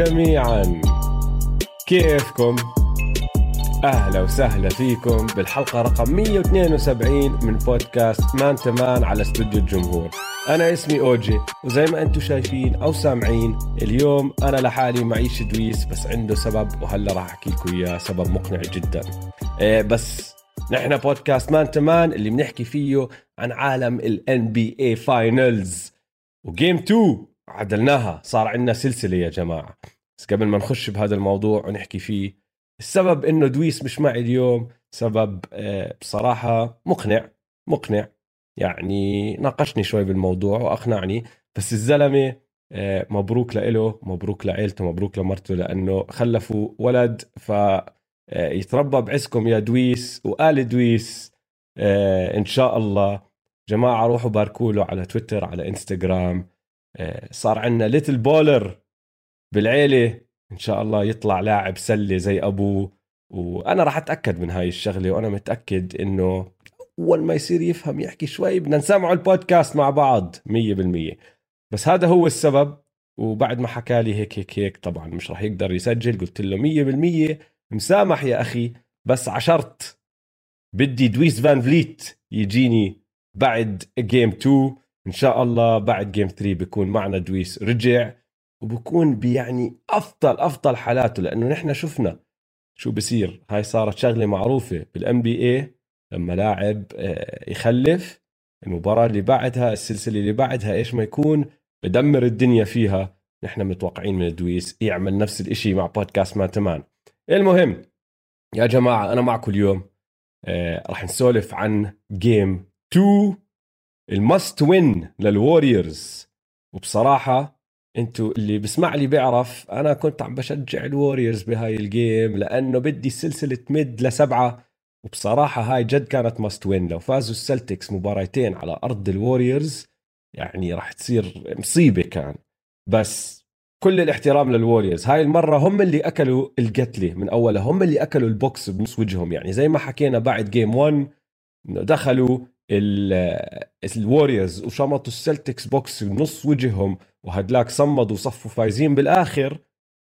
جميعا. كيفكم؟ أهلا وسهلا فيكم بالحلقة رقم 172 من بودكاست مان تو مان على استوديو الجمهور. أنا اسمي أوجي وزي ما أنتم شايفين أو سامعين اليوم أنا لحالي معيش دويس بس عنده سبب وهلأ راح أحكي لكم إياه سبب مقنع جدا. إيه بس نحن بودكاست مان تو مان اللي بنحكي فيه عن عالم NBA Finals وجيم 2 عدلناها صار عندنا سلسلة يا جماعة. بس قبل ما نخش بهذا الموضوع ونحكي فيه السبب إنه دويس مش معي اليوم سبب آه، بصراحة مقنع مقنع. يعني ناقشني شوي بالموضوع وأقنعني بس الزلمة آه، مبروك لإله مبروك لعيلته مبروك لمرته لأنه خلفوا ولد ف آه، يتربى بعزكم يا دويس وآل دويس إن شاء الله. جماعة روحوا باركوا له على تويتر على إنستغرام. صار عندنا little baller بالعيلة. إن شاء الله يطلع لاعب سلة زي ابوه وأنا راح أتأكد من هاي الشغلة وأنا متأكد إنه أول ما يصير يفهم يحكي شوي بدنا نسمعه البودكاست مع بعض 100% بس هذا هو السبب. وبعد ما حكى لي هيك هيك هيك طبعا مش راح يقدر يسجل. قلت له 100% مسامح يا أخي. بس عشرت. بدي دويس فان فليت يجيني بعد game 2 إن شاء الله بعد game 3 بيكون معنا دويس رجع وبكون بيعني أفضل أفضل حالاته لأنه نحن شفنا شو بصير هاي صارت شغلة معروفة بال NBA لما لاعب آه، يخلف المباراة اللي بعدها السلسلة اللي بعدها إيش ما يكون بدمر الدنيا فيها. نحن متوقعين من دويس يعمل نفس الإشي مع بودكاست مان تو مان. المهم يا جماعة أنا معكم اليوم آه، راح نسولف عن game 2 ال must win للوريورز وبصراحة أنتوا اللي بسمع لي بيعرف أنا كنت عم بشجع الوريورز بهاي ال game لأنه بدي السلسله تمد لسبعة. وبصراحة هاي جد كانت must win لو فازوا السلتكس مباراتين على أرض الوريورز يعني راح تصير مصيبة كان. بس كل الاحترام للوريورز هاي المرة هم اللي أكلوا القتلة من أولها. هم اللي أكلوا البوكس بنص وجههم. يعني زي ما حكينا بعد game 1 دخلوا الوريورز وشمطوا السلتكس بوكس بنص وجههم وهدلاك صمدوا وصفوا فايزين بالآخر.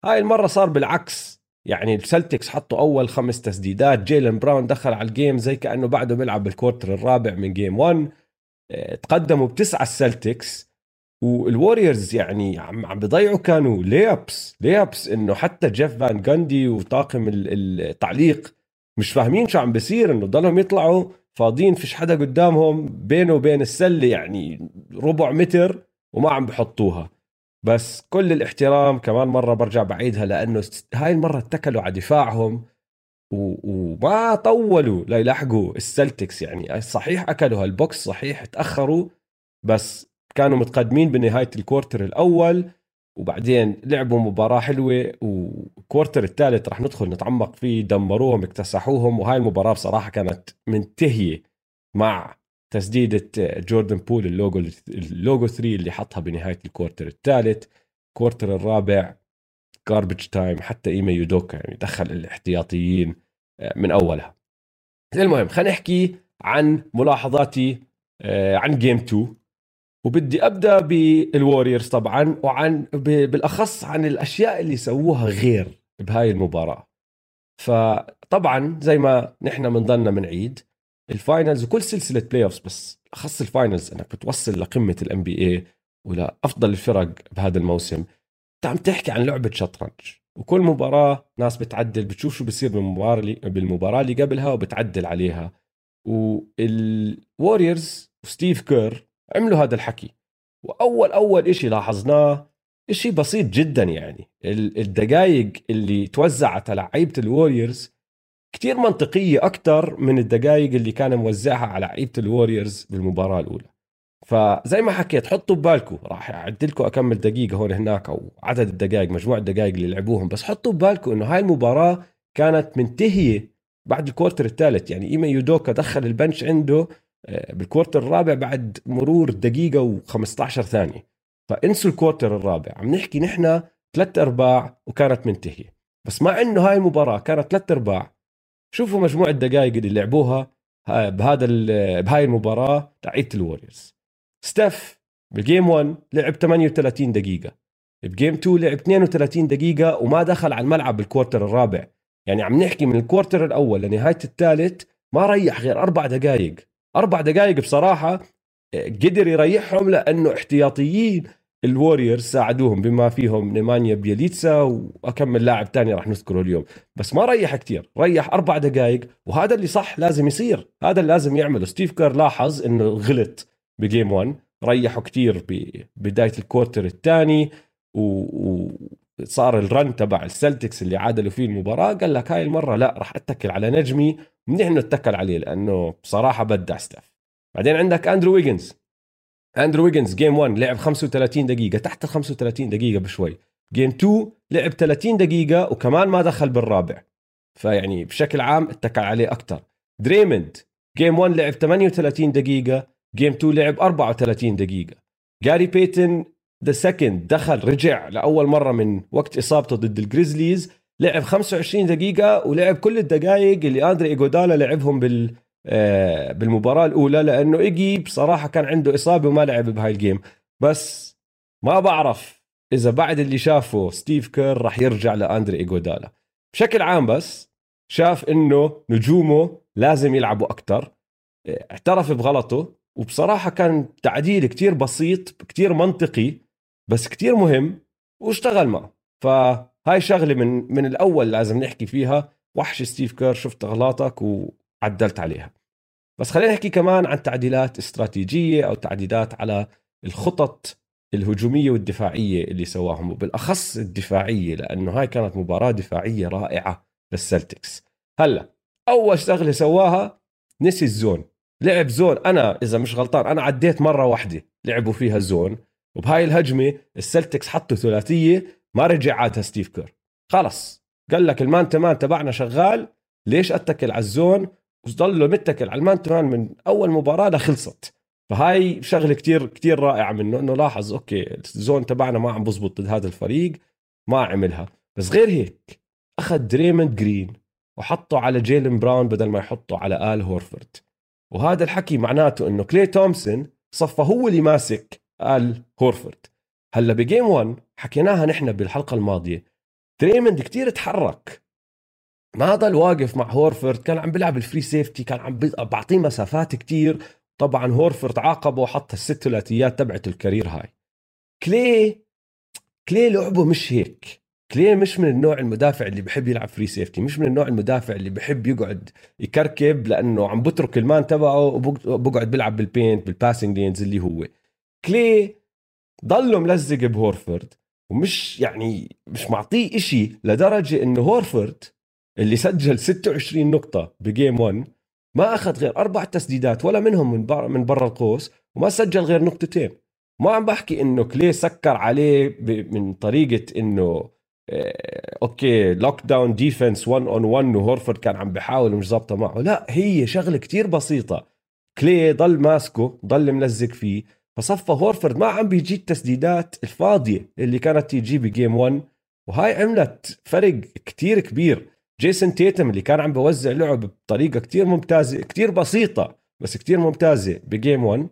هاي المرة صار بالعكس. يعني السلتكس حطوا أول خمس تسديدات. جيلن براون دخل على ال game زي كأنه بعده بيلعب بال quarter الرابع من game 1 آه، تقدموا بتسعة السلتكس والوريورز يعني عم عم بيضيعوا كانوا ليابس ليابس إنه حتى جيف فان جاندي وطاقم التعليق مش فاهمين شو عم بيصير إنه ضلهم يطلعوا فاضيين فيش حدا قدامهم بينه وبين السلة يعني ربع متر وما عم بحطوها. بس كل الاحترام كمان مرة برجع بعيدها لأنه هاي المرة اتكلوا على دفاعهم وما طولوا ليلحقوا السلتكس. يعني صحيح أكلوا هالبوكس صحيح تأخروا بس كانوا متقدمين بنهاية ال quarter الأول. وبعدين لعبوا مباراة حلوة وال quarter الثالث رح ندخل نتعمق فيه دمروهم اكتسحوهم وهاي المباراة بصراحة كانت منتهية مع تسديدة جوردن بول ال logo ال logo 3 اللي حطها بنهاية ال quarter الثالث. ال quarter الرابع garbage time حتى ايما يودوكا يعني دخل الاحتياطيين آه، من أولها. المهم خلينا نحكي عن ملاحظاتي آه، عن game 2 وبدي أبدأ بالوريورز طبعا وعن بالأخص عن الأشياء اللي سووها غير بهاي المباراة. فطبعا زي ما نحن بنضلنا بنعيد ال Finals وكل سلسلة playoffs بس اخص ال Finals انك بتوصل لقمة ال NBA ولافضل الفرق بهذا الموسم. انت عم تحكي عن لعبة شطرنج وكل مباراة ناس بتعدل بتشوف شو بصير بالمباراة اللي بالمباراة اللي قبلها وبتعدل عليها. والوريورز وستيف كير عملوا هذا الحكي. وأول أول إشي لاحظناه إشي بسيط جدا يعني. الدقائق اللي توزعت على لعيبه الوريورز كتير منطقية أكثر من الدقائق اللي كان موزعها على لعيبه الوريورز بالمباراة الأولى. فزي ما حكيت حطوا ببالكم. راح اعد لكم أكمل دقيقة هون هناك أو عدد الدقائق مجموع الدقائق اللي لعبوهم. بس حطوا ببالكم إنه هاي المباراة كانت منتهية بعد ال quarter الثالث. يعني ايما يودوكا دخل ال bench عنده بال quarter الرابع بعد مرور دقيقة و15 ثانية. فإنسوا ال quarter الرابع. عم نحكي نحن ثلاث أرباع وكانت منتهية. بس مع إنه هاي المباراة كانت ثلاث أرباع شوفوا مجموع الدقائق اللي لعبوها بهذا بهاي المباراة تاعت ال Warriors Steph بال game 1 لعب 38 دقيقة. ب game 2 لعب 32 دقيقة وما دخل على الملعب بال quarter الرابع. يعني عم نحكي من ال quarter الأول لنهاية الثالث ما ريح غير أربع دقائق أربع دقائق بصراحة قدر يريحهم لأنه احتياطيين ال Warriors ساعدوهم بما فيهم نيمانيا بيليتسا واكم من لاعب تاني راح نذكره اليوم. بس ما ريح كتير ريح أربع دقائق وهذا اللي صح لازم يصير هذا اللي لازم يعمله. ستيف كير لاحظ إنه غلط ب game 1 ريحوا كتير ببدايه ال quarter الثاني وصار ال run تبع ال Celtics اللي عادلوا فيه المباراة قال لك هاي المرة لا راح أتكل على نجمي منيح إنه اتكل عليه لأنه بصراحة بدع Steph بعدين عندك اندرو ويجنز اندرو ويجنز game 1 لعب 35 دقيقة تحت ال 35 دقيقة بشوي. game 2 لعب 30 دقيقة وكمان ما دخل بالرابع. فيعني بشكل عام اتكل عليه أكثر دريمند game 1 لعب 38 دقيقة game 2 لعب 34 دقيقة. جاري بيتن the second دخل رجع لأول مرة من وقت إصابته ضد ال Grizzlies لعب 25 دقيقة ولعب كل الدقائق اللي أندري ايجودالا لعبهم بال آه، بالمباراة الأولى لأنه إيجي بصراحة كان عنده إصابة وما لعب بهاي ال game بس ما بعرف إذا بعد اللي شافه ستيف كير راح يرجع لأندري ايجودالا بشكل عام بس شاف إنه نجومه لازم يلعبوا أكثر اعترف بغلطه وبصراحة كان تعديل كتير بسيط كتير منطقي. بس كتير مهم واشتغل معه. فهاي شغلة من من الأول لازم نحكي فيها. وحش ستيف كير شفت اغلاطك وعدلت عليها. بس خلينا نحكي كمان عن تعديلات استراتيجية أو تعديلات على الخطط الهجومية والدفاعية اللي سواهم. وبالأخص الدفاعية لأنه هاي كانت مباراة دفاعية رائعة لل Celtics. هلأ أول شغلة سواها نسي ال zone. لعب zone. أنا إذا مش غلطان أنا عديت مرة واحدة لعبوا فيها zone وبهاي الهجمة ال Celtics حطوا ثلاثية ما رجع عادها ستيف كير. خلص. قال لك ال man to man تبعنا شغال. ليش أتكل على ال zone؟ وضله متكل على ال man to man من أول مباراة لخلصت. فهاي شغلة كتير كتير رائعة منه إنه لاحظ okay ال zone تبعنا ما عم بزبط ضد هذا الفريق ما عملها. بس غير هيك أخذ دريموند جرين وحطه على جيلن براون بدل ما يحطه على آل هورفورد. وهذا الحكي معناته إنه كلي تومسون صفى هو اللي ماسك آل هورفورد هلأ ب game 1 حكيناها نحن بالحلقة الماضية. دريموند كتير تحرك. ما ضل واقف مع هورفورد كان عم بيلعب ال free safety كان عم بعطيه مسافات كتير. طبعا هورفورد عاقبه وحط الست ثلاثيات تبعت ال career هاي. كلي كلي لعبه مش هيك. كلي مش من النوع المدافع اللي بحب يلعب free safety مش من النوع المدافع اللي بحب يقعد يكركب لأنه عم بترك ال man تبعه وبقعد بيلعب بال paint بال passing lanes اللي هو. كلي ضله ملزق بهورفورد ومش يعني مش معطيه إشي لدرجة إنه هورفورد اللي سجل 26 نقطة ب game 1 ما أخذ غير أربع تسديدات ولا منهم من بر من برا القوس وما سجل غير نقطتين. ما عم بحكي إنه كلي سكر عليه من طريقة إنه آه، okay lockdown defense 1 on 1 وهورفورد كان عم بحاول ومش ظابطة معه. لا هي شغلة كتير بسيطة. كلي ضل ماسكه ضل ملزق فيه. فصفى هورفورد ما عم بيجي التسديدات الفاضية اللي كانت تيجي ب game 1 وهاي عملت فرق كتير كبير. جيسون تيتم اللي كان عم بوزع لعب بطريقة كتير ممتازة كتير بسيطة بس كتير ممتازة ب game 1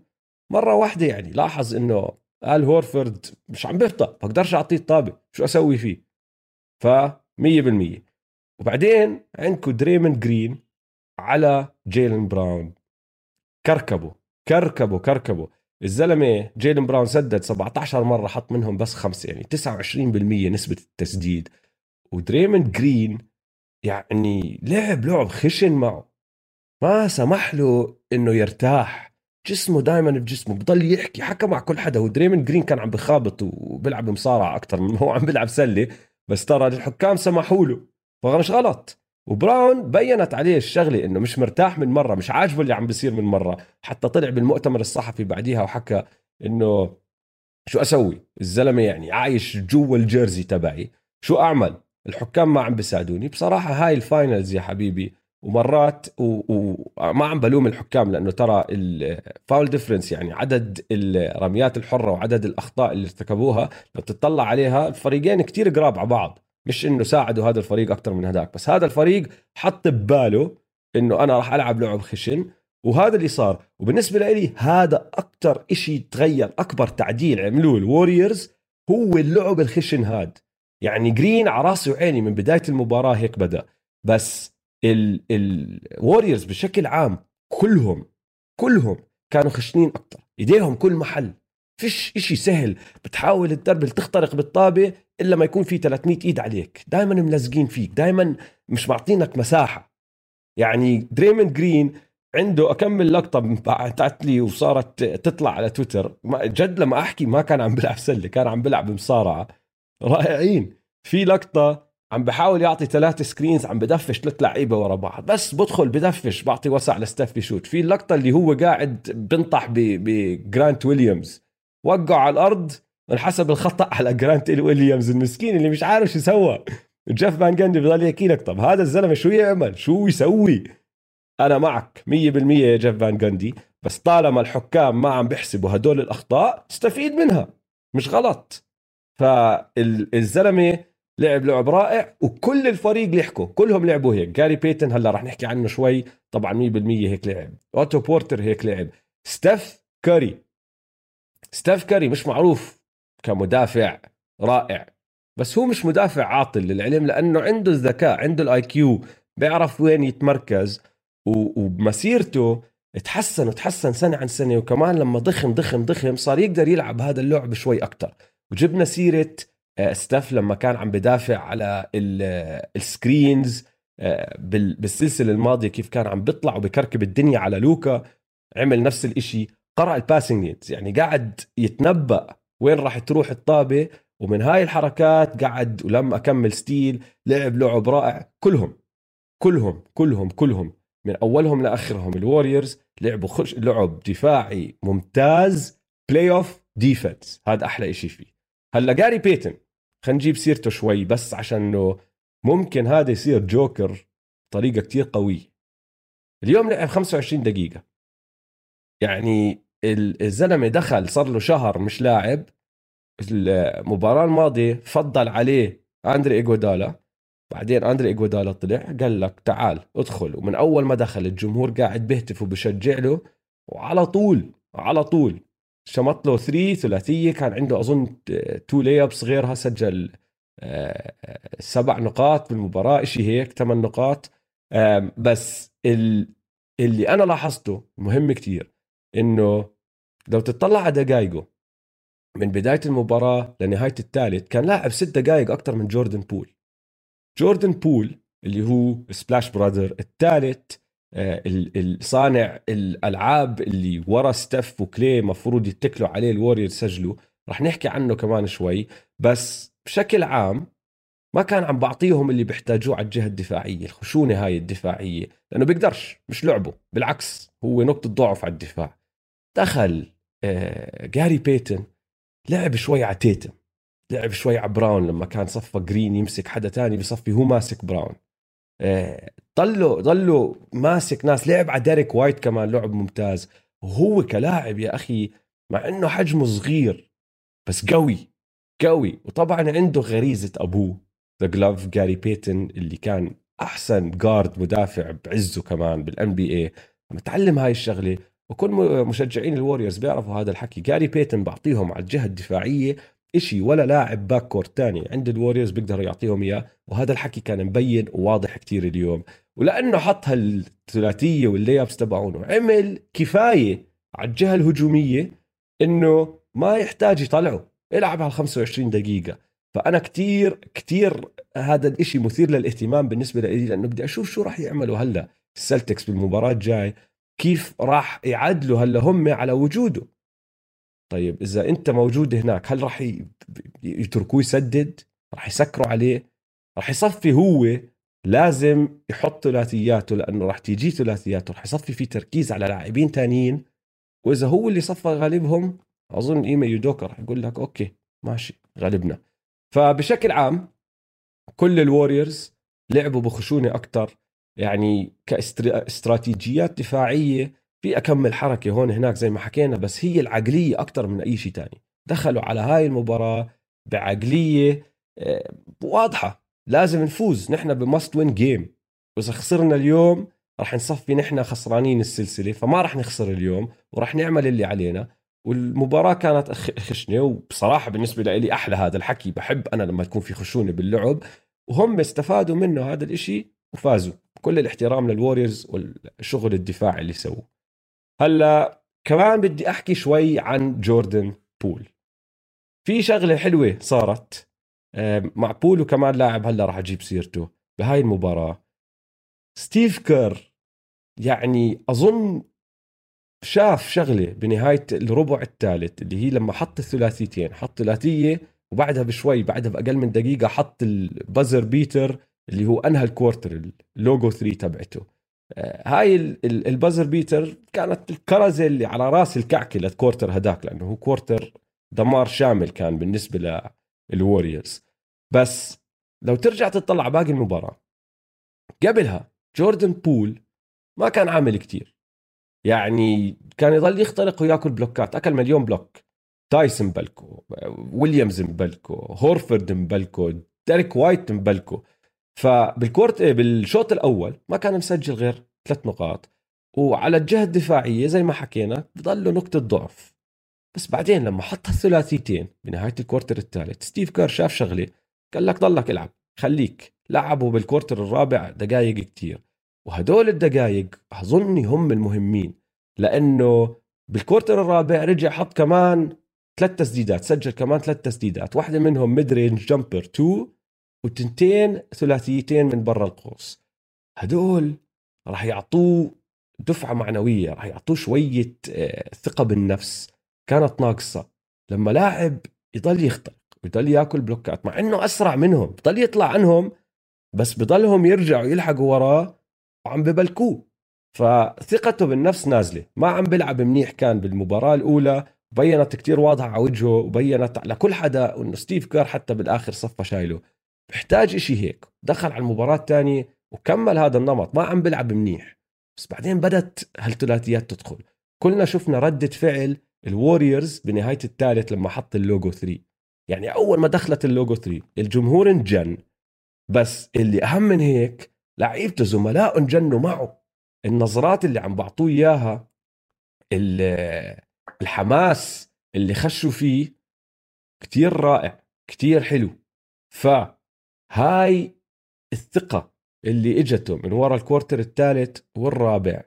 مرة واحدة يعني لاحظ إنه آل هورفورد مش عم بيفضى بقدرش أعطيه الطابة. شو أسوي فيه؟ ف 100% وبعدين عندكم دريمن جرين على جيلن براون كركبوا كركبوا كركبوا الزلمة جيلن براون سدد 17 مرة حط منهم بس خمسة يعني 29% نسبة التسديد. ودريمن جرين يعني لعب لعب خشن معه. ما سمح له إنه يرتاح. جسمه دائما بجسمه بضل يحكي حكى مع كل حدا. ودريمن جرين كان عم بخابط وبيلعب مصارعة أكثر من هو عم بيلعب سلة. بس ترى الحكام سمحوا له. فمش غلط وبراون بينت عليه الشغلة إنه مش مرتاح من مرة مش عاجبه اللي عم بيصير من مرة حتى طلع بالمؤتمر الصحفي بعديها وحكى إنه شو أسوي؟ الزلمة يعني عايش جوا ال jersey تبعي. شو أعمل؟ الحكام ما عم بيساعدوني. بصراحة هاي ال finals يا حبيبي ومرات وما عم بلوم الحكام لأنه ترى ال foul difference يعني عدد الرميات الحرة وعدد الأخطاء اللي ارتكبوها لو تطلع عليها الفريقين كتير قراب على بعض. مش إنه ساعدوا هذا الفريق أكثر من هذاك بس هذا الفريق حط بباله إنه أنا راح ألعب لعب خشن وهذا اللي صار. وبالنسبة لي هذا أكثر إشي تغير أكبر تعديل عملوه ال Warriors هو اللعب الخشن هاد. يعني جرين على راسي وعيني من بداية المباراة هيك بدأ. بس الوريورز بشكل عام كلهم كلهم كانوا خشنين أكثر ايديهم كل محل. فيش إشي سهل. بتحاول تدربل تخترق بالطابة إلا ما يكون في 300 إيد عليك. دائما ملزقين فيك. دائما مش معطينك مساحة. يعني دريموند جرين عنده اكم لقطة بعتت لي وصارت تطلع على تويتر. جد لما أحكي ما كان عم بيلعب سلة كان عم بيلعب مصارعة. رائعين. في لقطة عم بحاول يعطي ثلاث screens عم بدفش ثلاث لعيبة ورا بعض. بس بدخل بدفش بعطي وسع لستيف يشوت في اللقطه اللي هو قاعد بنطح بجرانت ويليامز وقعوا على الأرض انحسب الخطأ على جرانت ويليامز المسكين اللي مش عارف شو سوى. جيف فان جاندي بضل يحكي لك طب هذا الزلمة شو يعمل؟ شو يسوي؟ أنا معك 100% يا جيف فان جاندي بس طالما الحكام ما عم بيحسبوا هدول الأخطاء استفيد منها مش غلط. فالزلمه لعب لعب رائع وكل الفريق لحقوا كلهم لعبوا هيك. جاري بيتن هلأ رح نحكي عنه شوي طبعا 100% هيك لعب. أوتو بورتر هيك لعب. ستيف كاري ستيف كاري مش معروف كمدافع رائع بس هو مش مدافع عاطل للعلم لأنه عنده الذكاء عنده ال IQ بيعرف وين يتمركز وبمسيرته تحسن وتحسن سنة عن سنة وكمان لما ضخم ضخم ضخم صار يقدر يلعب هذا اللعب شوي أكثر وجبنا سيرة آه، ستيف لما كان عم بدافع على ال screens آه، بالسلسلة الماضية كيف كان عم بيطلع وبكركب الدنيا على لوكا عمل نفس الإشي. قرأ ال passing lanes يعني قاعد يتنبأ وين راح تروح الطابة ومن هاي الحركات قعد ولم اكم steal لعب لعب رائع كلهم كلهم كلهم كلهم من أولهم لآخرهم الوريورز لعبوا خشن لعب دفاعي ممتاز playoff defense هذا أحلى إشي فيه. هلأ جاري بيتن خلينا نجيب سيرته شوي بس عشان إنه ممكن هذا يصير جوكر بطريقة كتير قوية. اليوم لعب 25 دقيقة. يعني الزلمة دخل صار له شهر مش لاعب. المباراة الماضية فضل عليه أندري إيجودالا. بعدين أندري إيجودالا طلع قال لك تعال ادخل. ومن أول ما دخل الجمهور قاعد بيهتف وبشجع له. وعلى طول على طول. شمط له 3 ثلاثية كان عنده أظن two layups غيرها سجل آه، سبع نقاط بالمباراة شيء هيك ثمان نقاط. بس اللي أنا لاحظته مهم كتير. إنه لو تطلع على دقايقه من بداية المباراة لنهاية الثالث كان لاعب ست دقائق أكثر من جوردن بول. جوردن بول اللي هو Splash Brother الثالث آه، الصانع الألعاب اللي ورا ستيف وكلي مفروض يتكلوا عليه الوريور سجلوا. رح نحكي عنه كمان شوي. بس بشكل عام ما كان عم بعطيهم اللي بيحتاجوه على الجهة الدفاعية الخشونة هاي الدفاعية لأنه بيقدرش مش لعبه. بالعكس هو نقطة ضعف على الدفاع. دخل آه جاري بيتن لعب شوي على تيتوم لعب شوي على براون لما كان صفى جرين يمسك حدا تاني بصفي هو ماسك براون. آه ضلوا ضلوا ماسك ناس. لعب على ديريك وايت كمان لعب ممتاز. وهو كلاعب يا أخي مع إنه حجمه صغير بس قوي قوي. وطبعا عنده غريزة أبوه The Glove جاري بيتن اللي كان أحسن guard مدافع بعزه كمان بال NBA متعلم هاي الشغلة. وكل مشجعين الوريورز بيعرفوا هذا الحكي. جاري بيتن بعطيهم على الجهة الدفاعية إشي ولا لاعب backcourt تاني عند الوريورز بيقدروا يعطيهم إياه. وهذا الحكي كان مبين وواضح كتير اليوم. ولأنه حط هالثلاثية وال layups تبعونه عمل كفاية على الجهة الهجومية إنه ما يحتاج يطلعه. العب على 25 دقيقة. فأنا كتير كتير هذا الإشي مثير للاهتمام بالنسبة لي لأنه بدي أشوف شو راح يعملوا هلأ السلتكس بالمباراة الجاي كيف راح يعدلوا هلا هم على وجوده؟ طيب إذا أنت موجود هناك هل راح يتركوه يسدد؟ راح يسكروا عليه؟ راح يصفي هو لازم يحط ثلاثياته لأنه راح تيجي ثلاثياته راح يصفي في تركيز على لاعبين تانيين. وإذا هو اللي صفى غالبهم أظن ايما يودوكا راح يقول لك okay ماشي غالبنا. فبشكل عام كل الوريورز لعبوا بخشونة أكثر يعني كاستراتيجيات دفاعية في اكم حركه هون هناك زي ما حكينا بس هي العقلية أكثر من أي شيء تاني. دخلوا على هاي المباراة بعقلية آه، واضحة. لازم نفوز. نحن ب must win game. واذا خسرنا اليوم رح نصفي نحن خسرانين السلسلة فما رح نخسر اليوم ورح نعمل اللي علينا. والمباراة كانت خشنة وبصراحة بالنسبة لي أحلى هذا الحكي. بحب أنا لما تكون في خشونة باللعب وهم استفادوا منه هذا الإشي وفازوا. كل الاحترام للوريورز والشغل الدفاعي اللي سووه. هلا كمان بدي أحكي شوي عن جوردن بول في شغلة حلوة صارت. مع بول وكمان لاعب هلا راح أجيب سيرته بهاي المباراة. ستيف كير يعني أظن شاف شغلة بنهاية الربع الثالث اللي هي لما حط الثلاثيتين حط ثلاثية وبعدها بشوي بعدها بأقل من دقيقة حط ال buzzer beater اللي هو أنهى ال quarter ال logo 3 تبعته. آه، هاي ال buzzer beater كانت الكرزة اللي على رأس الكعكة لل quarter هداك لأنه هو quarter دمار شامل كان بالنسبة للوريورز بس لو ترجع تطلع باقي المباراة قبلها جوردن بول ما كان عامل كتير. يعني كان يضل يخترق وياكل بلوكات أكل مليون بلوك. تايسون مبلكو ويليامز مبلكو هورفورد مبلكو ديريك وايت مبلكو. فبال court بالشوط الأول ما كان مسجل غير ثلاث نقاط وعلى الجهة الدفاعية زي ما حكينا بضله نقطة ضعف. بس بعدين لما حط الثلاثيتين بنهاية ال quarter الثالث ستيف كير شاف شغلة قال لك ضلك العب خليك لعبوا بال quarter الرابع دقائق كتير. وهدول الدقائق أظني هم المهمين لأنه بال quarter الرابع رجع حط كمان ثلاث تسديدات سجل كمان ثلاث تسديدات واحدة منهم mid-range jumper 2 وتنتين ثلاثيتين من برا القوس. هدول راح يعطوه دفعة معنوية راح يعطوه شوية آه، ثقة بالنفس. كانت ناقصة. لما لاعب يضل يخترق ويضل ياكل بلوكات مع إنه أسرع منهم بضل يطلع عنهم بس بضلهم يرجعوا يلحقوا وراه وعم ببلكوه. فثقته بالنفس نازلة. ما عم بيلعب منيح كان بالمباراة الأولى. بينت كتير واضحة على وجهه وبينت على كل حدا انه ستيف كير حتى بالآخر صفى شايله. بحتاج إشي هيك. دخل على المباراة الثانية وكمل هذا النمط. ما عم بيلعب منيح. بس بعدين بدت هالثلاثيات تدخل. كلنا شفنا ردة فعل الوريورز بنهاية الثالث لما حط اللوجو 3 يعني أول ما دخلت اللوجو 3 الجمهور انجن. بس اللي أهم من هيك لعيبته زملائه انجنوا معه. النظرات اللي عم بعطوه إياها الحماس اللي خشوا فيه كتير رائع كتير حلو. فهاي الثقة اللي إجته من وراء ال quarter الثالث والرابع.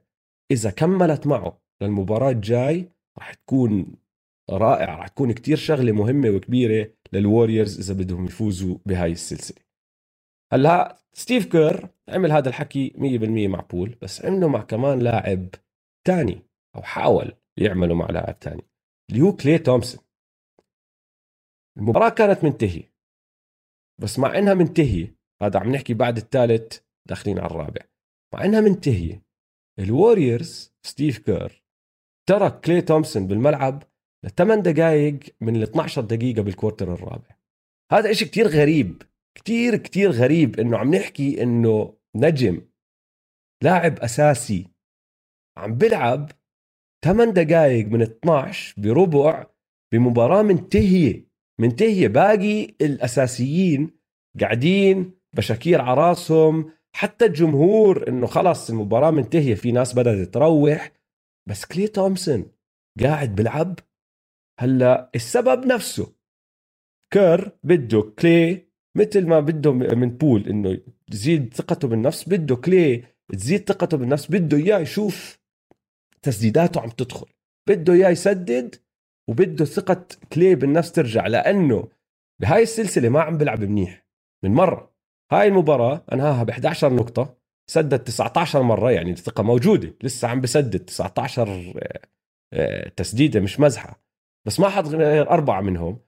إذا كملت معه للمباراة الجاي راح تكون رائعة راح تكون كتير شغلة مهمة وكبيرة للوريورز إذا بدهم يفوزوا بهاي السلسلة. هلأ ستيف كير عمل هذا الحكي 100% مع بول بس عمله مع كمان لاعب تاني أو حاول يعمله مع لاعب تاني اللي هو كلي تومسون. المباراة كانت منتهية. بس مع إنها منتهية هذا عم نحكي بعد الثالث داخلين على الرابع. مع إنها منتهية الوريورز ستيف كير ترك كلي تومسون بالملعب لثمان دقائق من ال 12 دقيقة بال quarter الرابع. هذا إشي كتير غريب كتير كتير غريب إنه عم نحكي إنه نجم لاعب أساسي عم بلعب 8 دقائق من 12 بربع بمباراة منتهية. منتهيه باقي الأساسيين قاعدين بشاكير على راسهم. حتى الجمهور إنه خلص المباراة منتهية في ناس بدأت تروح. بس كلي تومسون قاعد بلعب هلأ السبب نفسه كير بده كلي مثل ما بده من بول إنه تزيد ثقته بالنفس بده كلي تزيد ثقته بالنفس بده إياه يشوف تسديداته عم تدخل بده إياه يسدد وبده ثقة كلي بالنفس ترجع لأنه بهاي السلسلة ما عم بلعب منيح من مرة. هاي المباراة أنهاها ب 11 نقطة سدد 19 مرة يعني الثقة موجودة لسه عم بسدد 19 آه، آه، تسديدة مش مزحة. بس ما حط غير أربعة منهم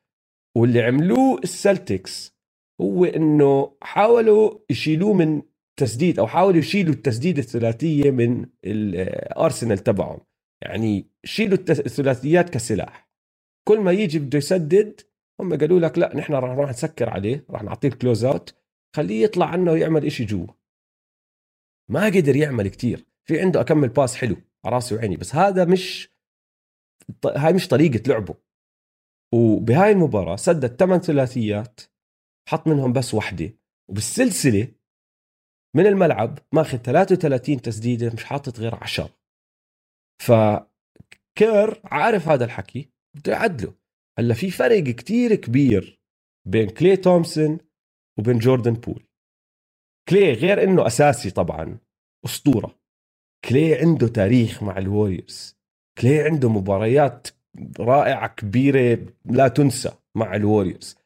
واللي عملوه السلتكس هو إنه حاولوا يشيلوه من تسديد أو حاولوا يشيلوا التسديد الثلاثية من الارسنال تبعهم. يعني شيلوا الثلاثيات كسلاح. كل ما يجي بده يسدد هم قالوا لك لا نحن راح نروح نسكر عليه راح نعطيه close out خليه يطلع عنه ويعمل إشي جوا. ما قدر يعمل كتير. في عنده أكم pass حلو على راسي وعيني بس هذا مش هاي مش طريقة لعبه. وبهاي المباراة سدد ثمان ثلاثيات حط منهم بس وحدة. وبالسلسلة من الملعب ماخذ 33 تسديدة مش حاطط غير 10 فكير عارف هذا الحكي؟ بده يعدلوا هلأ في فرق كتير كبير بين كلي تومسون وبين جوردن بول. كلي غير إنه أساسي طبعا أسطورة. كلي عنده تاريخ مع الوريورز. كلي عنده مباريات رائعة كبيرة لا تنسى مع الوريورز.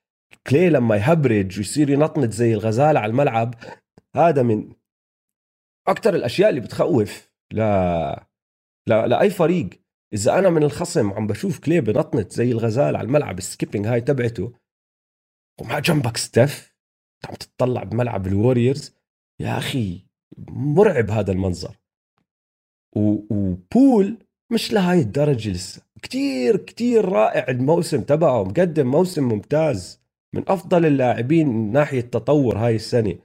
كلي لما يهبرج ويصير ينطنط زي الغزالة على الملعب هذا من أكثر الأشياء اللي بتخوف لا لا لأي فريق. إذا أنا من الخصم عم بشوف كلي بنطنط زي الغزال على الملعب ال skipping هاي تبعته ومع جنبك ستيف عم تطلع بملعب الوريورز يا أخي مرعب هذا المنظر. وبول مش لهاي الدرجة لسه. كتير كتير رائع الموسم تبعه مقدم موسم ممتاز من أفضل اللاعبين من ناحية تطور هاي السنة.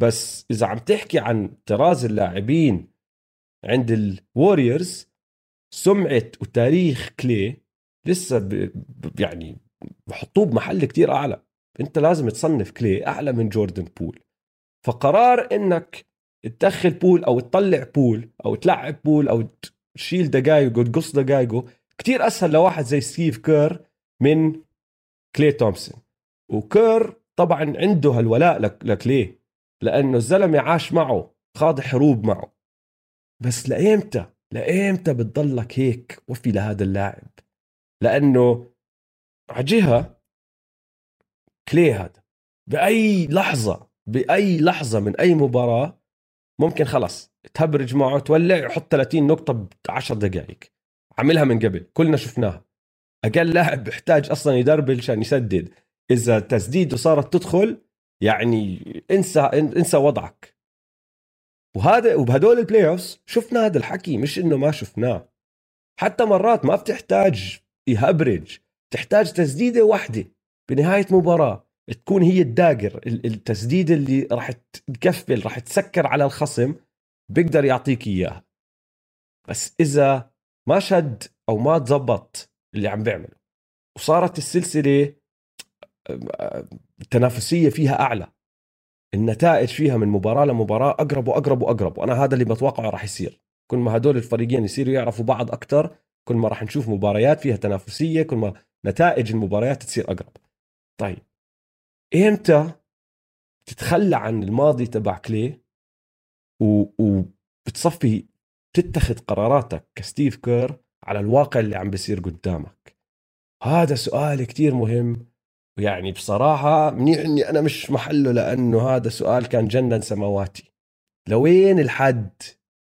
بس إذا عم تحكي عن طراز اللاعبين عند الوريورز سمعة وتاريخ كلي لسه ب... يعني بحطوه بمحل كتير أعلى. أنت لازم تصنف كلي أعلى من جوردن بول. فقرار إنك تدخل بول أو تطلع بول أو تلعب بول أو تشيل دقايقه تقص دقايقه كتير أسهل لواحد زي ستيف كير من كلي تومسون. وكير طبعا عنده هالولاء لكلي لأنه الزلمة عاش معه خاض حروب معه. بس لأيمتى؟ لإيمتى بتضلك هيك وفي لهذا اللاعب؟ لأنه على جهة كلي هذا. بأي لحظة بأي لحظة من أي مباراة ممكن خلص تهبرج معه تولع يحط 30 نقطة ب 10 دقائق. عملها من قبل كلنا شفناها. أقل لاعب بيحتاج أصلا يدربل عشان يسدد. إذا تسديده صارت تدخل يعني انسى انسى وضعك. وهذا وبهدول ال playoffs شفنا هذا الحكي مش إنه ما شفناه. حتى مرات ما بتحتاج يهبرج تحتاج تسديدة واحدة بنهاية مباراة تكون هي الداقر التسديد اللي راح تكفل راح تسكر على الخصم بيقدر يعطيك إياها. بس إذا ما شد أو ما تزبط اللي عم بيعمله وصارت السلسلة التنافسيه فيها أعلى النتائج فيها من مباراة لمباراة أقرب وأقرب وأقرب وأنا هذا اللي بتوقعه راح يصير. كل ما هدول الفريقين يصيروا يعرفوا بعض أكثر كل ما راح نشوف مباريات فيها تنافسية كل ما نتائج المباريات تصير أقرب. طيب إمتى تتخلى عن الماضي تبع كلي وبتصفي تتخذ قراراتك كستيف كير على الواقع اللي عم بيصير قدامك؟ هذا سؤال كتير مهم ويعني بصراحة منيح إني أنا مش محله لأنه هذا سؤال كان جنن سماواتي. لوين الحد؟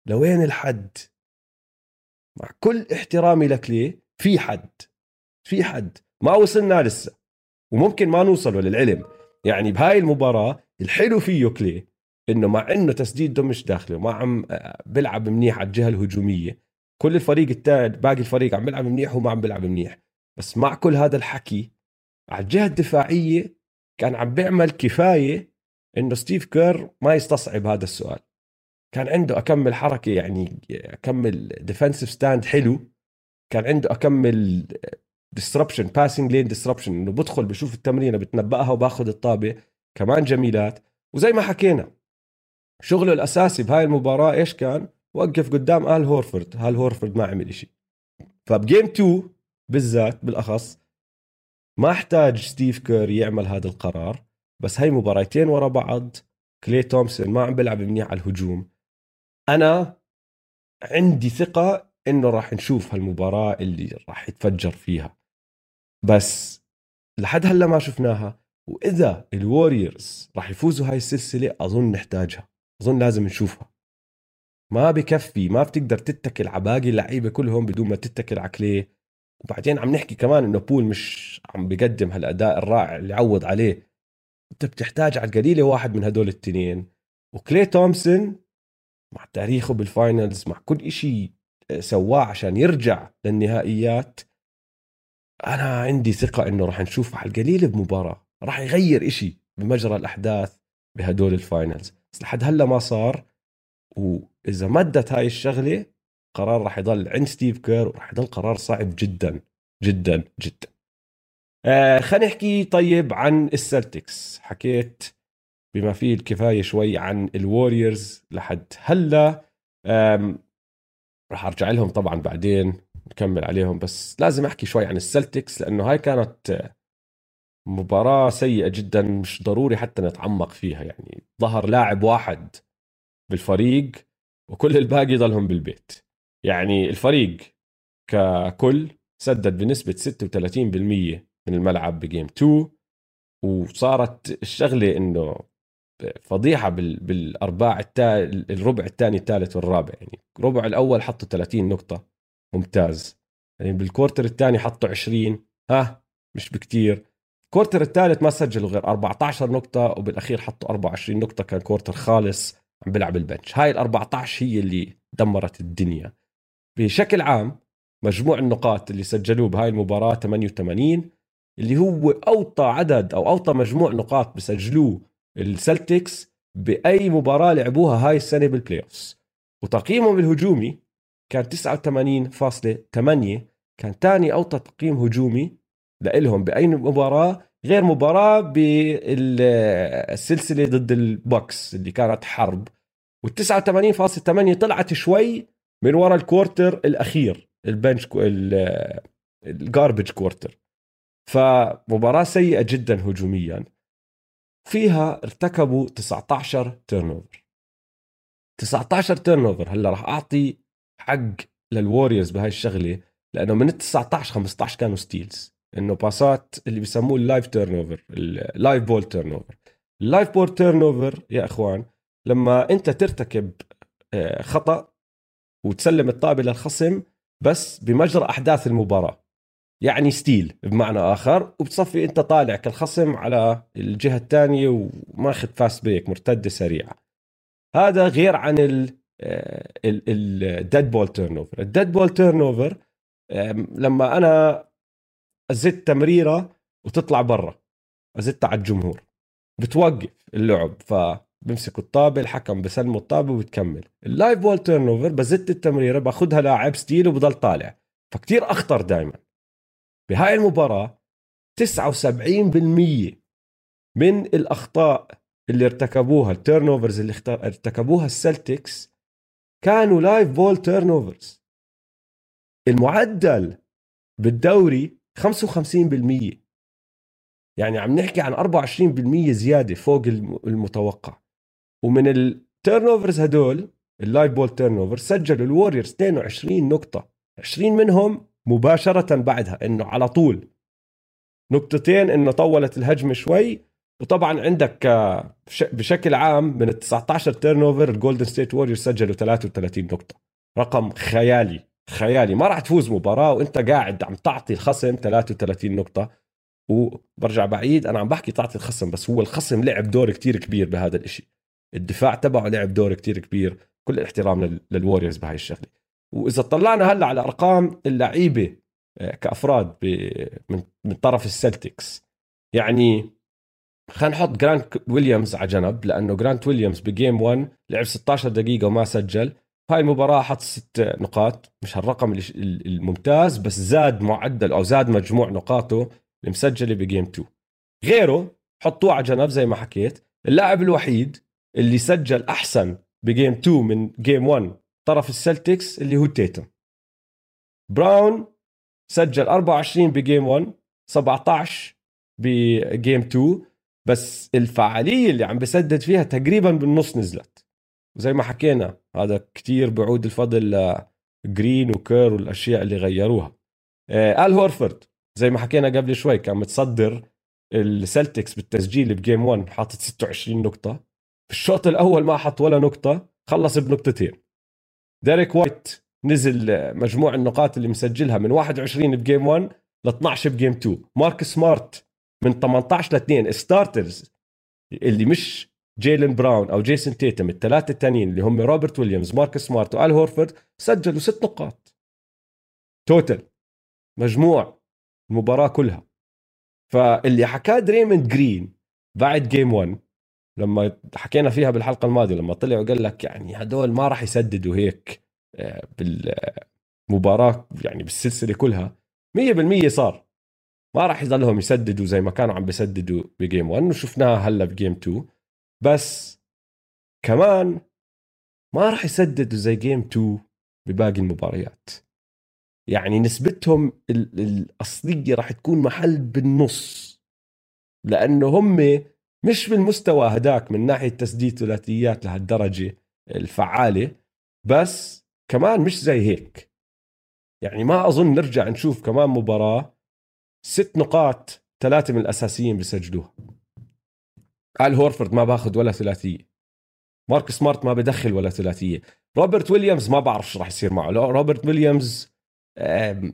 لوين الحد؟ مع كل احترامي لك ليه في حد في حد. ما وصلنا لسه وممكن ما نوصل للعلم يعني بهاي المباراة الحلو فيه كلي إنه مع إنه تسديده مش داخله وما عم آه، بيلعب منيح على الجهة الهجومية. كل الفريق الثاني باقي الفريق عم بيلعب منيح وما عم بيلعب منيح. بس مع كل هذا الحكي على الجهة الدفاعية كان عم بيعمل كفاية إنه ستيف كير ما يستصعب هذا السؤال. كان عنده أكم حركة يعني أكم defensive stand حلو. كان عنده أكم disruption passing lane disruption إنه بدخل بشوف التمرينه بتنبأها وباخذ الطابة. كمان جميلات. وزي ما حكينا شغله الأساسي بهاي المباراة إيش كان؟ وقف قدام آل هورفورد. هال هورفورد ما عمل شيء فب game 2 بالذات بالأخص ما احتاج ستيف كير يعمل هذا القرار بس هاي مباراتين ورا بعض كلي تومسون ما عم بيلعب منيح على الهجوم. أنا عندي ثقة إنه راح نشوف هالمباراة اللي راح يتفجر فيها. بس لحد هلا ما شفناها وإذا الوريورز راح يفوزوا هاي السلسلة أظن نحتاجها أظن لازم نشوفها. ما بكفي ما بتقدر تتكل على باقي اللعيبة كلهم بدون ما تتكل على كلي. وبعدين عم نحكي كمان إنه بول مش عم بقدم هالأداء الرائع اللي عوض عليه. أنت بتحتاج على القليلة واحد من هدول التنين. وكلي تومسون مع تاريخه بال finals مع كل إشي سواه عشان يرجع للنهائيات. أنا عندي ثقة إنه راح نشوف على القليل بمباراة. راح يغير إشي بمجرى الأحداث بهدول ال finals بس لحد هلأ ما صار وإذا مدت هاي الشغلة قرار راح يضل عند ستيف كير وراح يضل قرار صعب جدا جدا جدا. آه خلينا نحكي طيب عن السلتكس. حكيت بما فيه الكفاية شوي عن الوريورز لحد هلأ. راح أرجع لهم طبعا بعدين نكمل عليهم بس لازم أحكي شوي عن السلتكس لأنه هاي كانت مباراة سيئة جدا مش ضروري حتى نتعمق فيها. يعني ظهر لاعب واحد بالفريق وكل الباقي ضلهم بالبيت. يعني الفريق ككل سدد بنسبة 36% من الملعب ب game 2 وصارت الشغلة إنه فضيحة بالأرباع الربع الثاني الثالث والرابع يعني الربع الأول حطوا 30 نقطة. ممتاز. يعني بال quarter الثاني حطوا 20 ها مش بكتير. ال quarter الثالث ما سجلوا غير 14 نقطة وبالأخير حطوا 24 نقطة كان quarter خالص عم بيلعب ال bench هاي ال 14 هي اللي دمرت الدنيا. بشكل عام مجموع النقاط اللي سجلوه بهاي المباراة 88 اللي هو أوطى عدد أو أوطى مجموع نقاط بسجلوه السلتكس بأي مباراة لعبوها هاي السنة بال playoffs وتقييمهم الهجومي كان 89.8 كان ثاني أوطى تقييم هجومي لإلهم بأي مباراة غير مباراة بالسلسلة ضد البوكس اللي كانت حرب. وال 89.8 طلعت شوي من وراء ال quarter الأخير ال bench ال garbage quarter فمباراة سيئة جدا هجوميا. فيها ارتكبوا 19 turnover 19 turnover هلأ راح أعطي حق للوريورز بهاي الشغلة لأنه من ال 19 15 كانوا steals إنه باسات اللي بسموه ال live turnover ال live ball turnover ال live ball turnover يا إخوان لما أنت ترتكب آه، خطأ وتسلم الطابة للخصم بس بمجرى أحداث المباراة. يعني steal بمعنى آخر وبتصفي أنت طالع كالخصم على الجهة الثانية وماخذ fast break مرتده سريعه هذا غير عن ال dead ball turnover ال dead ball turnover لما أنا أزت تمريرة وتطلع برا أزتها على الجمهور. بتوقف اللعب فبمسكوا الطابة الحكم بسلموا الطابة وبتكمل. ال live ball turnover بزت التمريرة باخذها لاعب steal وبضل طالع. فكتير أخطر دائما بهاي المباراة 79% من الأخطاء اللي ارتكبوها ال turnovers اللي ارتكبوها السلتكس كانوا live ball turnovers المعدل بالدوري 55% يعني عم نحكي عن 24% زيادة فوق المتوقع. ومن ال turnovers هدول ال live ball turnover سجلوا الوريورز 22 نقطة. 20 منهم مباشرة بعدها إنه على طول. نقطتين إنه طولت الهجمة شوي. وطبعا عندك آه، بشكل عام من ال 19 turnover الجولدن ستيت ووريرز سجلوا 33 نقطة. رقم خيالي خيالي. ما راح تفوز مباراة وأنت قاعد عم تعطي الخصم 33 نقطة. وبرجع بعيد أنا عم بحكي تعطي الخصم بس هو الخصم لعب دور كتير كبير بهذا الإشي. الدفاع تبعه لعب دور كتير كبير كل الاحترام للوريورز بهاي الشغلة. وإذا طلعنا هلأ على أرقام اللعيبة آه، كأفراد من من طرف السلتكس يعني خلينا نحط جرانت ويليامز على جنب لأنه جرانت ويليامز ب game 1 لعب 16 دقيقة وما سجل. هاي المباراة حط ست نقاط مش هالرقم الممتاز بس زاد معدل أو زاد مجموع نقاطه المسجلة ب game 2 غيره حطوه على جنب زي ما حكيت. اللاعب الوحيد اللي سجل أحسن ب game 2 من game 1 طرف السلتكس اللي هو تيتم براون سجل 24 ب game 1 17 ب game 2 بس الفعالية اللي عم بسدد فيها تقريبا بالنص نزلت. وزي ما حكينا هذا كتير بعود الفضل لجرين وكير والأشياء اللي غيروها. آه آل هورفورد زي ما حكينا قبل شوي كان متصدر السلتكس بالتسجيل ب game 1 حاطط 26 نقطة. في الشوط الأول ما حط ولا نقطة خلص بنقطتين. ديريك وايت نزل مجموع النقاط اللي مسجلها من 21 ب game 1 ل 12 ب game 2 مارك سمارت من 18 ل 2 starters اللي مش جيلن براون أو جيسون تيتم الثلاثة الثانيين اللي هم روبرت ويليامز مارك سمارت وآل هورفورد سجلوا ست نقاط. total مجموع المباراة كلها. فاللي حكاه دريموند جرين بعد game 1 لما حكينا فيها بالحلقة الماضية لما طلع وقال لك يعني هدول ما راح يسددوا هيك آه، بالمباراة يعني بالسلسلة كلها 100% صار. ما راح يضلهم يسددوا زي ما كانوا عم بيسددوا بجيم 1 وشفناها هلا بجيم 2 بس كمان ما راح يسددوا زي جيم 2 بباقي المباريات. يعني نسبتهم الأصلية راح تكون محل بالنص. لأنه هم مش بالمستوى هداك من ناحية تسديد ثلاثيات لهالدرجة الفعالة بس كمان مش زي هيك. يعني ما أظن نرجع نشوف كمان مباراة ست نقاط ثلاثة من الأساسيين بيسجلوها. آل هورفورد ما باخذ ولا ثلاثية. مارك سمارت ما بدخل ولا ثلاثية. روبرت ويليامز ما بعرف شو راح يصير معه. روبرت ويليامز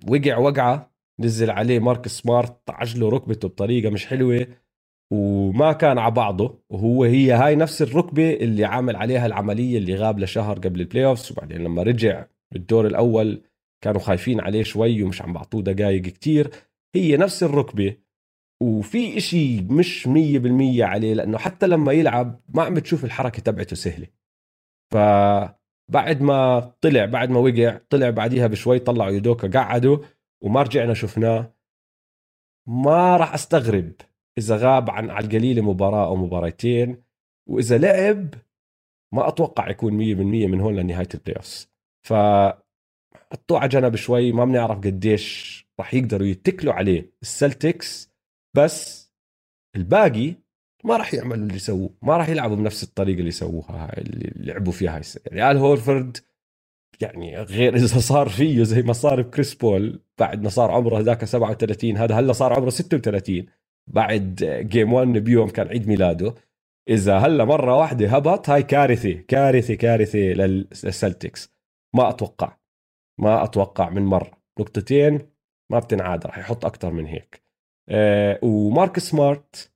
وقع وقعة نزل عليه مارك سمارت عجله ركبته بطريقة مش حلوة. وما كان على بعضه. وهو هي هاي نفس الركبة اللي عامل عليها العملية اللي غاب لشهر قبل ال playoffs وبعدين لما رجع بالدور الأول كانوا خايفين عليه شوي ومش عم بعطوه دقائق كتير. هي نفس الركبة. وفي إشي مش مية بالمية عليه لأنه حتى لما يلعب ما عم بتشوف الحركة تبعته سهلة. فبعد ما طلع بعد ما وقع طلع بعديها بشوي طلعوا يودوكا قعده وما رجعنا شفناه. ما راح أستغرب. إذا غاب عن على القليله مباراة أو مباراتين وإذا لعب ما أتوقع يكون 100% من هون لنهاية ال playoff ف حطوه على جنب شوي ما بنعرف قديش راح يقدروا يتكلوا عليه السلتكس بس الباقي ما راح يعملوا اللي سووه ما راح يلعبوا بنفس الطريقة اللي سووها اللي لعبوا فيها هاي يعني آل هورفورد يعني غير إذا صار فيه زي ما صار بكريس بول بعد ما صار عمره هذاك 37 هذا هلا صار عمره 36 بعد جيم 1 بيوم كان عيد ميلاده. إذا هلا مرة واحدة هبط هاي كارثة كارثة كارثة للسلتكس. ما أتوقع ما أتوقع من مرة. نقطتين ما بتنعاد راح يحط أكثر من هيك. أه ومارك سمارت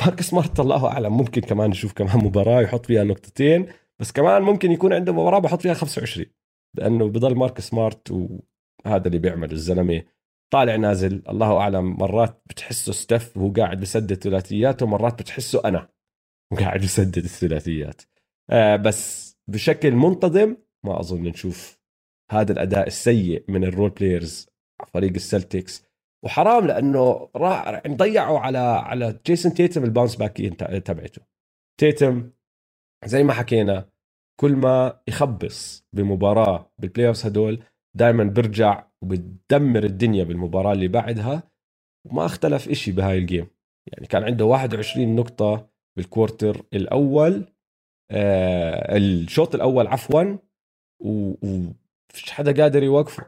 مارك سمارت الله أعلم ممكن كمان نشوف كمان مباراة يحط فيها نقطتين بس كمان ممكن يكون عنده مباراة بحط فيها 25 لأنه بضل مارك سمارت وهذا اللي بيعمل الزلمة. طالع نازل الله أعلم مرات بتحسه ستف وهو قاعد بسدد ثلاثيات ومرات بتحسه أنا وقاعد بسدد الثلاثيات. آه بس بشكل منتظم ما أظن نشوف هذا الأداء السيء من ال role players فريق السلتكس. وحرام لأنه راح يعني ضيعوا على على جيسون تيتم ال bounce back تبعته. تيتم زي ما حكينا كل ما يخبص بمباراة بال play هدول دائما برجع وبتدمر الدنيا بالمباراة اللي بعدها وما اختلف إشي بهاي الجيم يعني كان عنده 21 نقطة بالكورتر الأول آه الشوط الأول عفوا وفيش حدا قادر يوقفه.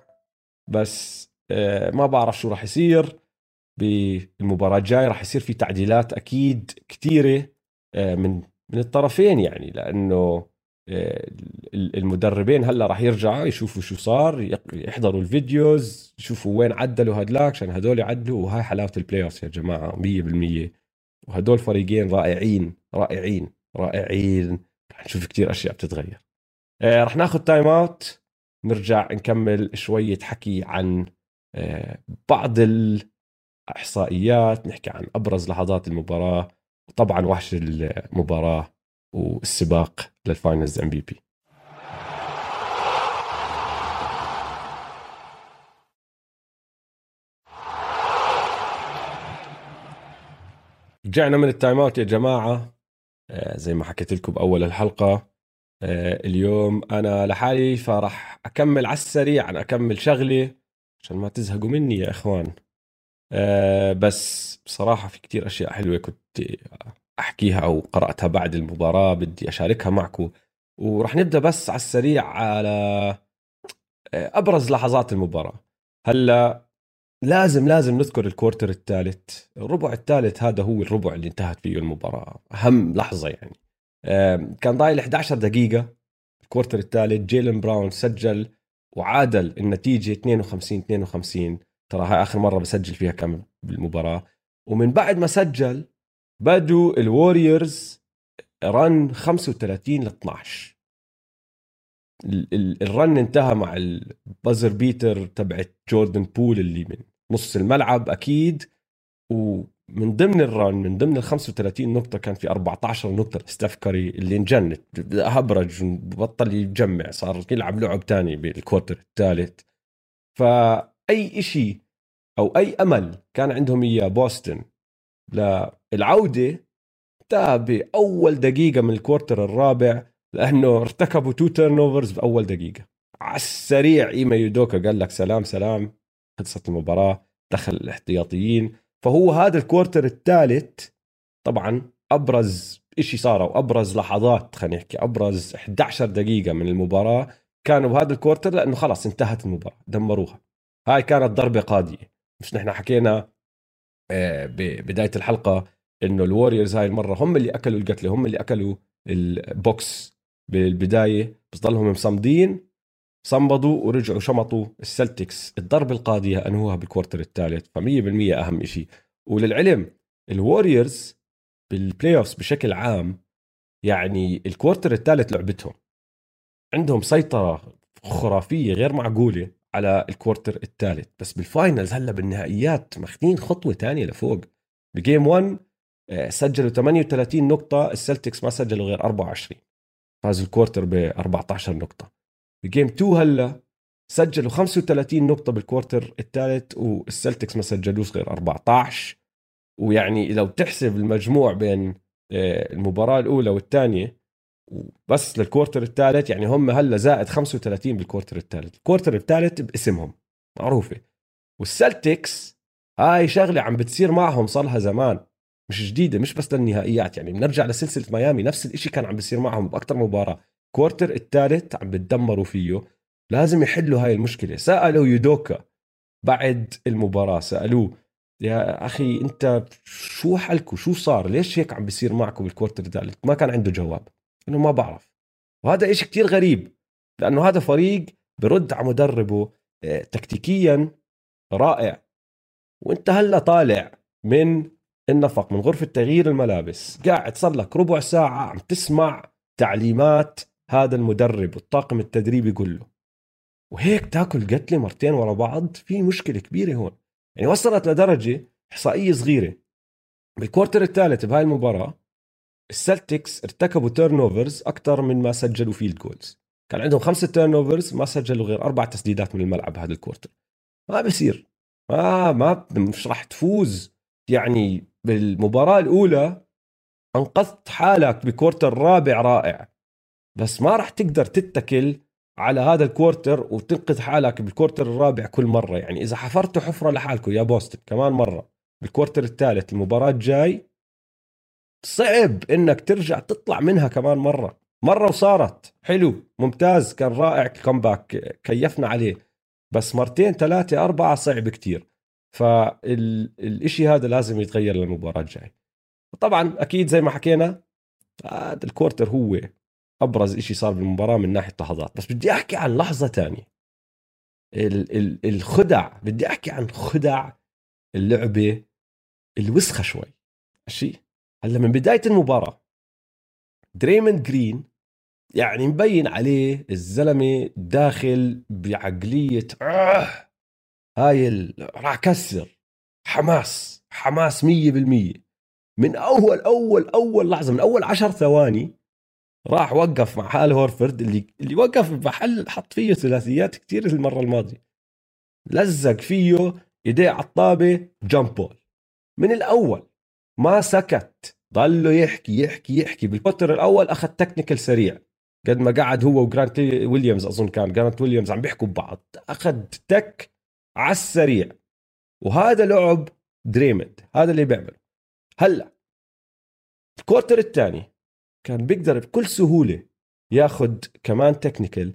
بس آه ما بعرف شو راح يصير. بالمباراة الجاية راح يصير في تعديلات أكيد كثيرة آه من من الطرفين يعني لأنه آه، المدربين هلا راح يرجعوا يشوفوا شو صار يحضروا ال videos يشوفوا وين عدلوا هدلاك عشان هدول يعدلوا. وهاي حلاوة ال playoff يا جماعة 100% وهدول فريقين رائعين رائعين رائعين. رح نشوف كتير أشياء بتتغير. آه رح ناخذ timeout نرجع نكمل شوية حكي عن آه بعض الأحصائيات نحكي عن أبرز لحظات المباراة. وطبعا وحش المباراة. والسباق لل Finals MVP رجعنا من ال timeout يا جماعة. آه، زي ما حكيت لكم بأول الحلقة. آه، اليوم أنا لحالي فراح أكمل على السريع عن أكمل شغلي عشان ما تزهقوا مني يا إخوان. آه، بس بصراحة في كتير أشياء حلوة كنت أحكيها أو قرأتها بعد المباراة بدي أشاركها معكم ورح نبدأ بس على السريع على آه، أبرز لحظات المباراة. هلأ لازم لازم نذكر ال quarter الثالث. الربع الثالث هذا هو الربع اللي انتهت فيه المباراة. أهم لحظة يعني. كان ضايل 11 دقيقة. ال quarter الثالث جيلن براون سجل وعادل النتيجة 52 52 ترى هاي آخر مرة بسجل فيها كم بالمباراة. ومن بعد ما سجل بدوا الوريورز run 35 ل 12 ال run انتهى مع ال buzzer beater تبعت جوردن بول اللي من نص الملعب أكيد. ومن ضمن ال run من ضمن ال 35 نقطة كان في 14 نقطة ستاف كاري اللي انجنت. هبرج بطل يجمع صار يلعب لعب تاني بال quarter الثالث. فأي شيء أو أي أمل كان عندهم إياه بوسطن للعودة انتهى باول دقيقة من ال quarter الرابع لأنه ارتكبوا two turnovers باول دقيقة. على السريع إيما يودوكا قال لك سلام سلام خلصت المباراة دخل الاحتياطيين. فهو هذا ال quarter الثالث طبعا أبرز شيء صار وابرز لحظات خلينا نحكي أبرز 11 دقيقة من المباراة كانوا بهذا ال quarter لأنه خلاص انتهت المباراة دمروها. هاي كانت ضربة قاضية. مش نحن حكينا ببدايه الحلقة إنه الوريورز هاي المره هم اللي أكلوا القتلة هم اللي أكلوا البوكس بالبداية بس ضلهم مصمدين صمدوا ورجعوا شمطوا السلتكس الضربة القاضية أنهوها بال quarter الثالث ف 100% أهم شيء وللعلم ال Warriors بال playoffs بشكل عام يعني ال quarter الثالث لعبتهم. عندهم سيطرة خرافية غير معقولة. على ال quarter الثالث. بس بال finals هلأ بالنهائيات ماخذين خطوة ثانية لفوق. ب game 1 آه، سجلوا 38 نقطة ال Celtics ما سجلوا غير 24 فازوا ال quarter ب 14 نقطة. ب game 2 هلأ سجلوا 35 نقطة بال quarter الثالث وال Celtics ما سجلوش غير 14 ويعني لو تحسب المجموع بين آه، المباراة الأولى والثانية بس لل quarter الثالث يعني هم هلأ زائد 35 بال quarter الثالث. ال quarter الثالث باسمهم معروفة. وال Celtics هاي شغلة عم بتصير معهم صار لها زمان مش جديدة مش بس للنهائيات. يعني بنرجع لسلسلة ميامي نفس الإشي كان عم بيصير معهم بأكثر مباراة. quarter الثالث عم بتدمروا فيه. لازم يحلوا هاي المشكلة. سألوا يودوكا بعد المباراة سألوه يا أخي أنت شو حالكوا شو صار؟ ليش هيك عم بيصير معكم بال quarter الثالث؟ ما كان عنده جواب. إنه ما بعرف. وهذا إشي كتير غريب لأنه هذا فريق برد على مدربه آه، تكتيكيا رائع. وإنت هلأ طالع من النفق من غرفة تغيير الملابس. قاعد صار لك ربع ساعة عم تسمع تعليمات هذا المدرب والطاقم التدريبي يقول له وهيك تاكل قتلة مرتين ورا بعض في مشكلة كبيرة هون. يعني وصلت لدرجة إحصائية صغيرة. بال quarter الثالث بهاي المباراة ال Celtics ارتكبوا turnovers أكثر من ما سجلوا field goals كان عندهم خمسة turnovers ما سجلوا غير أربع تسديدات من الملعب هذا ال quarter ما بصير ما ما مش راح تفوز. يعني بالمباراة الأولى أنقذت حالك ب quarter رابع رائع. بس ما راح تقدر تتكل على هذا ال quarter وتنقذ حالك بال quarter الرابع كل مرة. يعني إذا حفرتوا حفرة لحالكم يا بوستن كمان مرة بال quarter الثالث المباراة الجاي صعب إنك ترجع تطلع منها كمان مرة. مرة وصارت. حلو. ممتاز. كان رائع ال comeback كيفنا عليه. بس مرتين ثلاثة أربعة صعب كتير. فالإشي هذا لازم يتغير للمباراة الجاي طبعا أكيد زي ما حكينا هذا ال quarter هو أبرز إشي صار بالمباراة من ناحية لحظات بس بدي أحكي عن لحظة ال الخدع. بدي أحكي عن خدع اللعبة الوسخة شوي. ماشي؟ هلأ من بداية المباراة دريموند جرين يعني مبين عليه الزلمة داخل بعقلية آه هاي راح كسر. حماس حماس مية بالمية. من أول أول أول لحظة من أول عشر ثواني راح وقف مع آل هورفرد اللي اللي وقف بمحل حط فيه ثلاثيات كثير المرة الماضية. لزق فيه إيديه على الطابة jump ball. من الأول ما سكت. ضله يحكي يحكي يحكي. بال quarter الأول أخذ technical سريع. قد ما قعد هو وجرانت ويليامز أظن كان جرانت ويليامز عم بيحكوا ببعض. أخذ tech على السريع. وهذا لعب دريمند هذا اللي بيعمله. هلأ ال quarter الثاني كان بيقدر بكل سهولة ياخذ كمان technical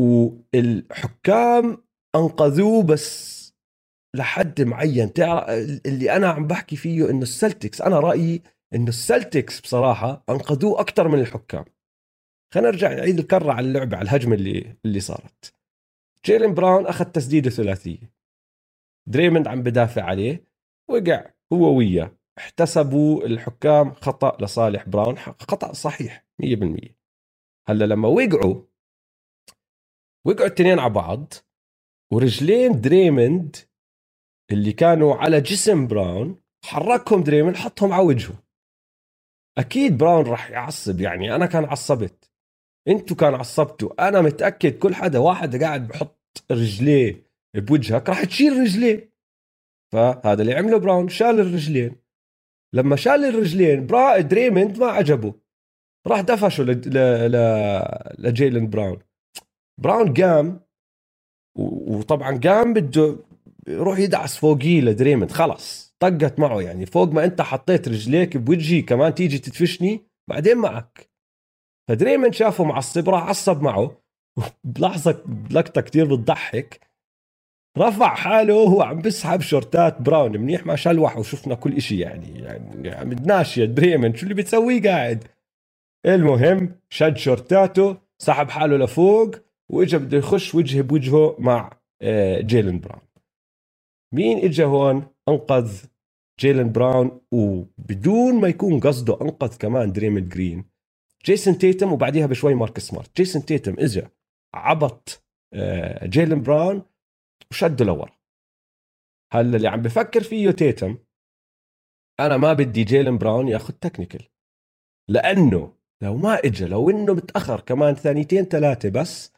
والحكام أنقذوه بس لحد معين. تعرف اللي أنا عم بحكي فيه إنه ال Celtics أنا رأيي إنه ال Celtics بصراحة أنقذوه أكثر من الحكام. خلينا نرجع نعيد الكرة على اللعبة على الهجمة اللي اللي صارت. جيلين براون أخذ تسديدة ثلاثية. دريموند عم بدافع عليه وقع هو وياه. احتسبوا الحكام خطأ لصالح براون خطأ صحيح 100% هلأ لما وقعوا وقعوا الاثنين على بعض ورجلين دريموند اللي كانوا على جسم براون حركهم دريمن حطهم على وجهه. أكيد براون راح يعصب يعني أنا كان عصبت. أنتوا كان عصبتوا. أنا متأكد كل حدا واحد قاعد بحط رجليه بوجهك راح تشيل رجليه. فهذا اللي عمله براون شال الرجلين. لما شال الرجلين برا دريمند ما عجبه. راح دفشه ل... ل... ل... لجيلن براون. براون قام وطبعا قام بده يروح يدعس فوقيه لدريمند خلص طقت معه يعني. فوق ما انت حطيت رجليك بوجهي كمان تيجي تدفشني بعدين معك. فدريمند شافه معصب راح عصب معه. بلحظة لقطة كتير بتضحك. رفع حاله وهو عم بسحب شورتات براون. منيح ما شلحه وشفنا كل إشي يعني. يعني عم ناشية دريمن شو اللي بتسويه قاعد؟ المهم شد شورتاته سحب حاله لفوق وإجا بده يخش وجه بوجهه مع آه، جيلن براون. مين إجا هون؟ أنقذ جيلن براون وبدون ما يكون قصده أنقذ كمان دريمن جرين. جيسون تيتم وبعديها بشوي ماركس سمارت. جيسون تيتم إجا عبط آه، جيلن براون وشده لورا. هلا اللي عم بفكر فيه تيتم أنا ما بدي جيلن براون ياخذ technical لأنه لو ما اجى لو إنه متأخر كمان ثانيتين ثلاثة بس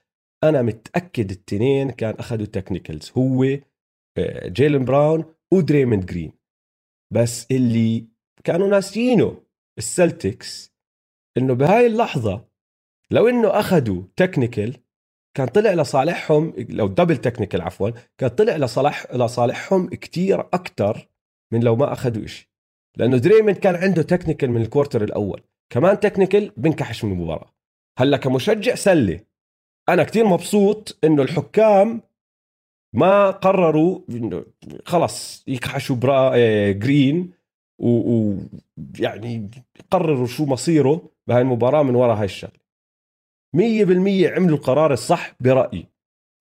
أنا متأكد التنين كان أخذوا technicals هو جيلن براون ودريموند جرين. بس اللي كانوا ناسيينه السلتكس إنه بهاي اللحظة لو إنه اخذوا technical كان طلع لصالحهم لو double technical عفوا كان طلع لصالح لصالحهم كتير أكثر من لو ما اخذوا شيء لأنه دريمن كان عنده technical من ال quarter الأول. كمان technical بنكحش من المباراة. هلأ كمشجع سلة أنا كتير مبسوط إنه الحكام ما قرروا خلص يكحشوا برا آه، جرين ويعني قرروا شو مصيره بهاي المباراة من وراء هاي الشغلة. مية بالمية عملوا القرار الصح برأيي.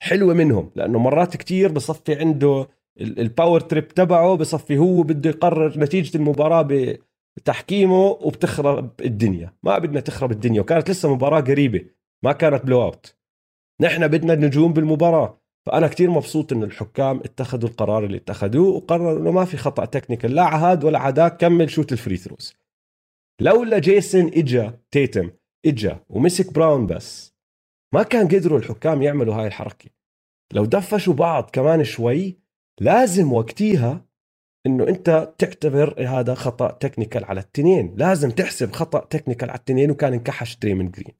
حلوة منهم لأنه مرات كتير بصفي عنده ال power trip تبعه بصفي هو بده يقرر نتيجة المباراة بتحكيمه وبتخرب الدنيا. ما بدنا تخرب الدنيا وكانت لسه مباراة قريبة ما كانت blowout نحن بدنا نجوم بالمباراة. فأنا كتير مبسوط إنه الحكام اتخذوا القرار اللي اتخذوه وقرروا إنه ما في خطأ technical لا عهاد ولا عداك كمل شوت ال free throws لولا جيسون إجا تيتم إجا ومسك براون بس ما كان قدروا الحكام يعملوا هاي الحركة. لو دفشوا بعض كمان شوي لازم وقتيها إنه أنت تعتبر هذا خطأ technical على التنين. لازم تحسب خطأ technical على التنين وكان انكحش دريمن جرين.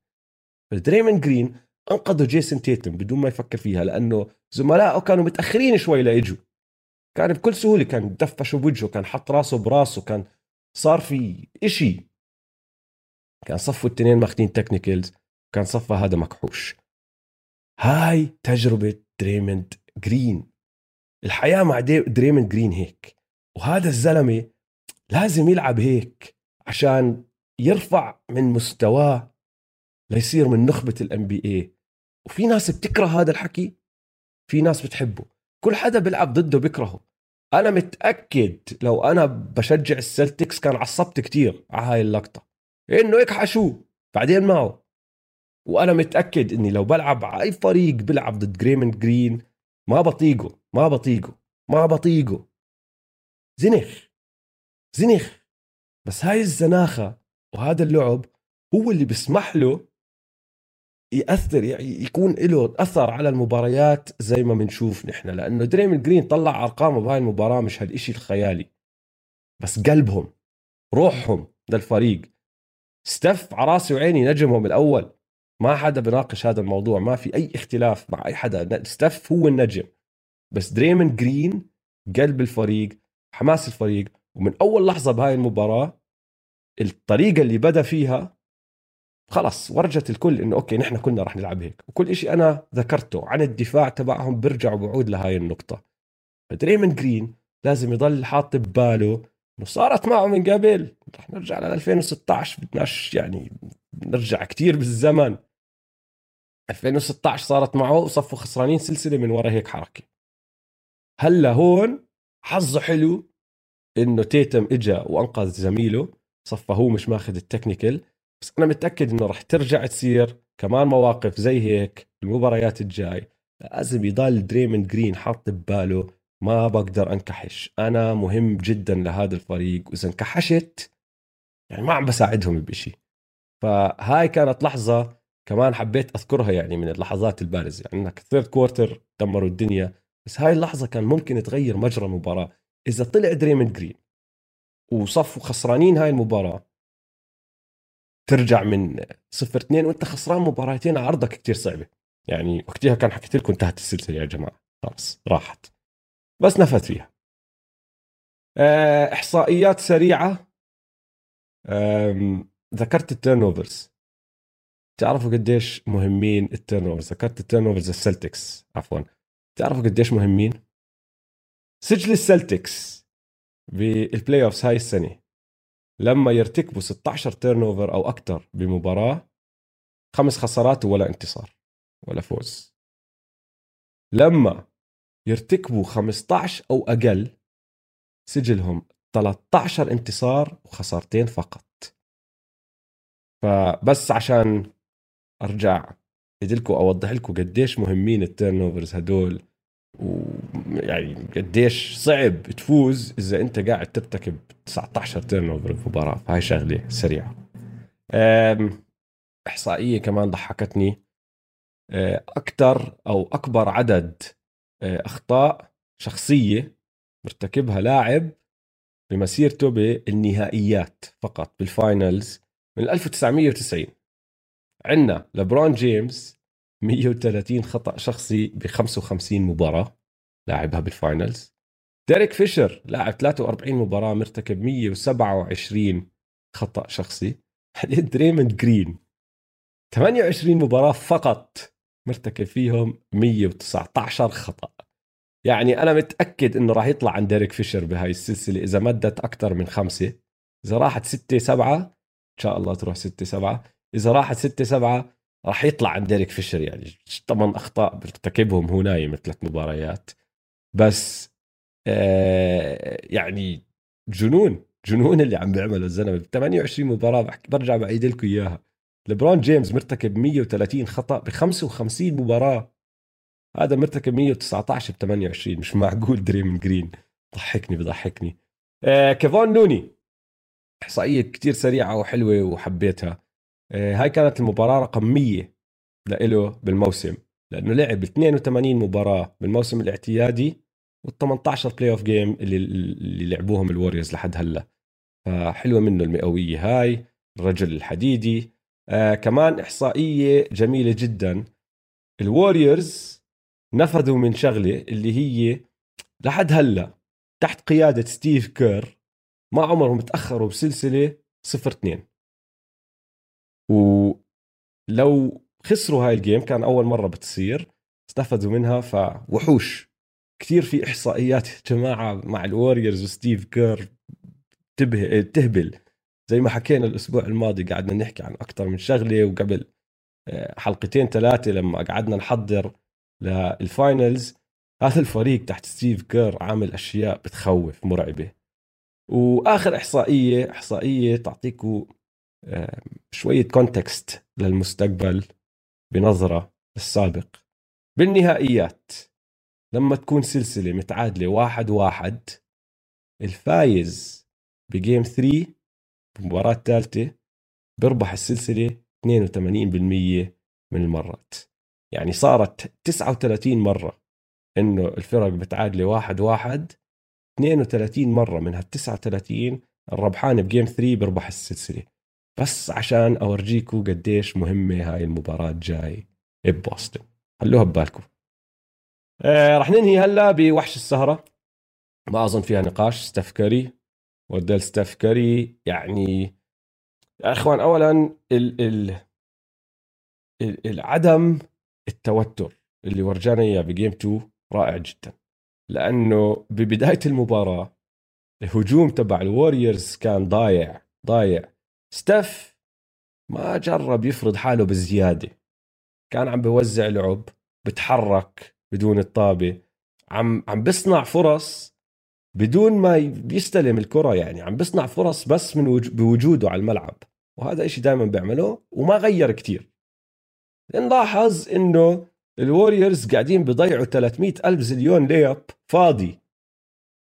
دريمن جرين أنقذوا جيسون تيتم بدون ما يفكر فيها لأنه زملائه كانوا متأخرين شوي لاجوا كان بكل سهولة كان دفشوا بوجهه كان حط راسه براسه كان صار في إشي. كان صفوا التنين ماخذين technicals كان صفى هذا مكحوش. هاي تجربة دريموند جرين. الحياة مع دريموند جرين هيك. وهذا الزلمة لازم يلعب هيك عشان يرفع من مستواه ليصير من نخبة ال NBA وفي ناس بتكره هذا الحكي. في ناس بتحبه. كل حدا بيلعب ضده بيكرهه أنا متأكد لو أنا بشجع السلتكس كان عصبت كتير على هاي اللقطة. إنه اكحشوه بعدين معه. وأنا متأكد إني لو بلعب على أي فريق بيلعب ضد دريمن جرين ما بطيقه ما بطيقه ما بطيقه. زنخ. زنخ. بس هاي الزناخة وهذا اللعب هو اللي بيسمح له يأثر يعني يكون له أثر على المباريات زي ما بنشوف نحن. لأنه دريمن جرين طلع أرقامه بهاي المباراة مش هالشيء الخيالي. بس قلبهم روحهم للفريق. ستيف على راسي وعيني نجمهم الأول. ما حدا بناقش هذا الموضوع ما في أي اختلاف مع أي حدا. ستيف هو النجم. بس دريمن جرين قلب الفريق حماس الفريق. ومن أول لحظة بهاي المباراة الطريقة اللي بدأ فيها خلص ورجت الكل إنه okay نحن كنا رح نلعب هيك. وكل شيء أنا ذكرته عن الدفاع تبعهم برجع وبعود لهاي النقطة. دريمن جرين لازم يضل حاط بباله صارت معه من قبل. رح نرجع ل 2016 بدناش يعني نرجع كتير بالزمن. 2016 صارت معه وصفوا خسرانين سلسلة من ورا هيك حركة. هلأ هون حظه حلو إنه تيتم إجا وأنقذ زميله صفى هو مش ماخذ ال technical. بس أنا متأكد إنه رح ترجع تصير كمان مواقف زي هيك المباريات الجاي. لازم يضل دريمن جرين حاط بباله. ما بقدر أنكحش. أنا مهم جدا لهذا الفريق. وإذا انكحشت يعني ما عم بساعدهم بشيء فهاي كانت لحظة كمان حبيت أذكرها يعني من اللحظات البارزة. يعني إنك third quarter دمروا الدنيا. بس هاي اللحظة كان ممكن تغير مجرى المباراة. إذا طلع دريمن جرين وصفوا خسرانين هاي المباراة ترجع من صفر اثنين وانت خسران مباراتين على ارضك كتير صعبة. يعني وقتها كان حكيت لكم انتهت السلسلة يا جماعة. خلص راحت. بس نفت فيها. آه، إحصائيات سريعة. ذكرت ال turnovers تعرفوا قديش مهمين ال turnovers ذكرت ال turnovers السلتكس عفوا. تعرفوا قديش مهمين؟ سجل السلتكس بال playoffs هاي السنة. لما يرتكبوا 16 turnover أو أكثر بمباراة خمس خسارات ولا انتصار ولا فوز. لما يرتكبوا 15 أو أقل سجلهم 13 انتصار وخسارتين فقط. فبس عشان أرجع ادلكم أوضح لكم قديش مهمين ال turnovers هدول ويعني قديش صعب تفوز إذا أنت قاعد ترتكب 19 turnover بمباراه فهي شغلة سريعة. إحصائية كمان ضحكتني. آه، أكثر أو أكبر عدد آه، أخطاء شخصية مرتكبها لاعب بمسيرته بالنهائيات فقط بال finals من 1990 عندنا لبرون جيمس 130 خطأ شخصي ب 55 مباراة لاعبها بال finals ديريك فيشر لاعب 43 مباراة مرتكب 127 خطأ شخصي. بعدين دريموند جرين 28 مباراة فقط مرتكب فيهم 119 خطأ. يعني أنا متأكد إنه راح يطلع عن ديريك فيشر بهاي السلسلة إذا مدت أكثر من خمسة. إذا راحت ستة سبعة إن شاء الله تروح ستة سبعة. إذا راحت ستة سبعة راح يطلع عن ديريك فيشر يعني. ثمان أخطاء بيرتكبهم هو نايم ثلاث مباريات. بس آه يعني جنون جنون اللي عم بيعمله الزلمة. 28 مباراة بحكي برجع بعيد لكم إياها. لبرون جيمس مرتكب 130 خطأ ب 55 مباراة. هذا مرتكب 119 ب 28 مش معقول دريموند جرين. ضحكني بضحكني. آه كيفون لوني. إحصائية كتير سريعة وحلوة وحبيتها. هاي كانت المباراة رقم 100 لإله بالموسم لأنه لعب 82 مباراة بالموسم الاعتيادي وال 18 playoff game اللي اللي لعبوهم الوريورز لحد هلأ. فحلوة منه المئوية هاي الرجل الحديدي. آه كمان إحصائية جميلة جدا. الوريورز نفذوا من شغلة اللي هي لحد هلأ تحت قيادة ستيف كير ما عمرهم تأخروا بسلسلة 0 2 ولو خسروا هاي ال game كان أول مرة بتصير استفادوا منها فوحوش. كثير في إحصائيات جماعة مع الوريورز وستيف كير تهبل. زي ما حكينا الأسبوع الماضي قعدنا نحكي عن أكثر من شغلة وقبل آه، حلقتين ثلاثة لما قعدنا نحضر لل finals هذا الفريق تحت ستيف كير عامل أشياء بتخوف مرعبة. وآخر إحصائية إحصائية تعطيكم شوية context للمستقبل بنظرة للسابق بالنهائيات لما تكون سلسلة متعادلة واحد واحد الفايز ب game 3 المباراة الثالثة بيربح السلسلة 82% من المرات. يعني صارت 39 مرة إنه الفرق بتعادل واحد واحد 32 مرة من هال 39 الربحان ب game 3 بيربح السلسلة. بس عشان اورجيكم قديش مهمة هاي المباراة الجاي ببوسطن. خلوها ببالكم. آه رح ننهي هلا بوحش السهرة. ما أظن فيها نقاش. ستاف واردل ستيف كاري يعني يا إخوان اولا ال ال العدم التوتر اللي ورجانا إياه ب game 2 رائع جدا. لأنه ببداية المباراة الهجوم تبع الوريورز كان ضايع ضايع. ستيف ما جرب يفرض حاله بزياده كان عم بوزع لعب بتحرك بدون الطابة عم عم بصنع فرص بدون ما بيستلم الكرة يعني عم بيصنع فرص بس من بوجوده على الملعب. وهذا إشي دائما بيعمله وما غير كتير. نلاحظ إنه الوريورز قاعدين بيضيعوا 300 ألف زليون ليب فاضي.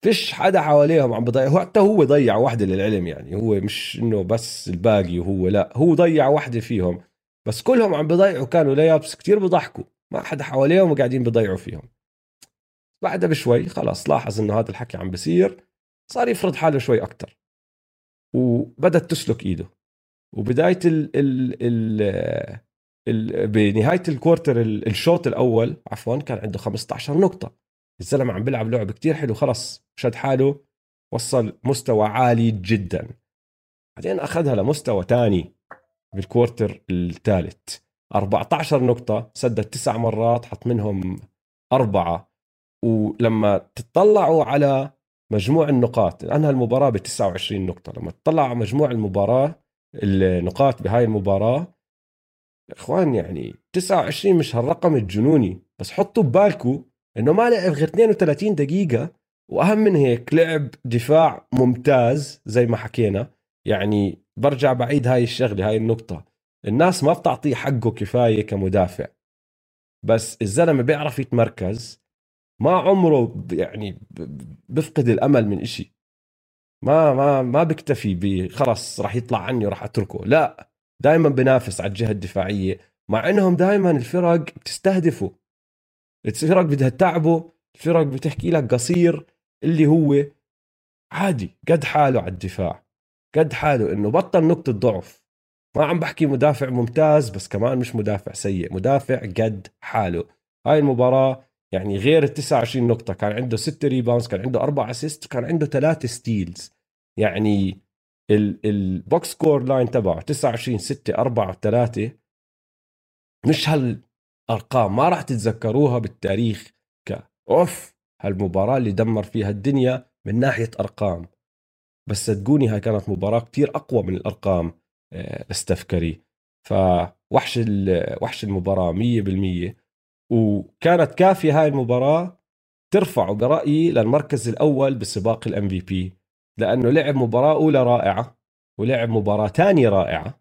فيش حدا حواليهم عم بضيع حتى هو ضيع واحدة للعلم يعني هو مش إنه بس الباقي وهو لا هو ضيع واحدة فيهم بس كلهم عم بضيعوا كانوا ليابس كتير بضحكوا ما حدا حواليهم وقاعدين بضيعوا فيهم. بعدها بشوي خلاص لاحظ إنه هذا الحكي عم بصير صار يفرض حاله شوي أكثر وبدت تسلك إيده وبداية ال ال ال بنهايه ال quarter الشوط الأول عفوا كان عنده 15 نقطة. الزلمة عم بيلعب لعب كتير حلو خلص شد حاله وصل مستوى عالي جدا. بعدين أخذها لمستوى تاني بال quarter الثالث. 14 نقطة سدد تسع مرات حط منهم أربعة. ولما تطلعوا على مجموع النقاط أنهى المباراة ب 29 نقطة لما تطلعوا على مجموع المباراة النقاط بهاي المباراة إخوان يعني 29 مش هالرقم الجنوني بس حطوا ببالكم إنه ما لعب غير 32 دقيقة وأهم من هيك لعب دفاع ممتاز زي ما حكينا. يعني برجع بعيد هاي الشغلة هاي النقطة. الناس ما بتعطيه حقه كفاية كمدافع. بس الزلمة بيعرف يتمركز. ما عمره يعني بفقد الأمل من إشي. ما ما ما بكتفي بخلص راح يطلع عني وراح أتركه. لا دائما بنافس على الجهة الدفاعية. مع إنهم دائما الفرق بتستهدفه. الفرق بدها تتعبه الفرق بتحكي لك قصير اللي هو عادي قد حاله على الدفاع قد حاله إنه بطل نقطة ضعف. ما عم بحكي مدافع ممتاز بس كمان مش مدافع سيء مدافع قد حاله. هاي المباراة يعني غير ال 29 نقطة كان عنده 6 rebounds كان عنده 4 assist كان عنده 3 steals يعني ال box score line تبعه 29 6 4 3 مش هالارقام ما راح تتذكروها بالتاريخ ك أوف هالمباراة اللي دمر فيها الدنيا من ناحية أرقام. بس صدقوني هاي كانت مباراة كتير أقوى من الأرقام لاستف كاري. فوحش وحش المباراة 100% وكانت كافية هاي المباراة ترفعه برأيي للمركز الأول بسباق ال MVP لأنه لعب مباراة أولى رائعة ولعب مباراة ثانية رائعة. إيه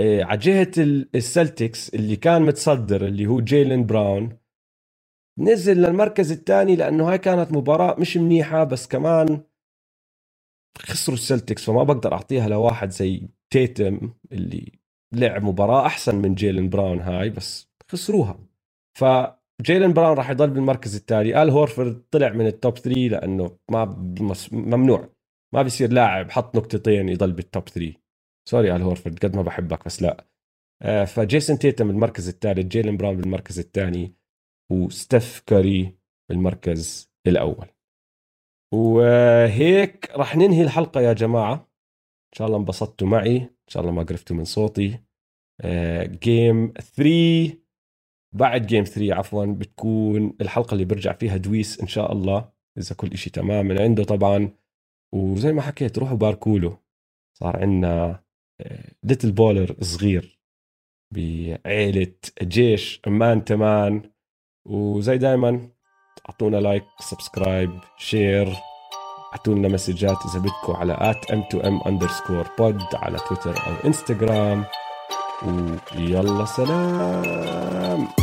على جهة السلتكس اللي كان متصدر اللي هو جيلين براون نزل للمركز الثاني لأنه هاي كانت مباراة مش منيحة بس كمان خسروا السلتكس فما بقدر أعطيها لواحد زي تيتم اللي لعب مباراة أحسن من جيلين براون هاي بس خسروها. فجيلن براون راح يضل بالمركز الثاني آل هورفورد طلع من ال top 3 لأنه ما ممنوع. ما بيصير لاعب حط نقطتين يضل بال top 3 sorry آل هورفورد قد ما بحبك بس لا. آه، فجيسون تيتم بالمركز الثالث جيلن براون بالمركز الثاني وستيف كاري بالمركز الأول. وهيك راح ننهي الحلقة يا جماعة. إن شاء الله انبسطتوا معي إن شاء الله ما قرفتوا من صوتي. game آه، 3 بعد game 3 عفوا بتكون الحلقة اللي برجع فيها دويس إن شاء الله إذا كل شيء تمام من عنده طبعا. وزي ما حكيت روحوا باركوا له صار عندنا little baller صغير بعيلة جيش man to man. وزي دايما اعطونا like subscribe share اعطوا لنا مسجات إذا بدكم على at M to M underscore pod على تويتر أو إنستغرام. ويلا سلام!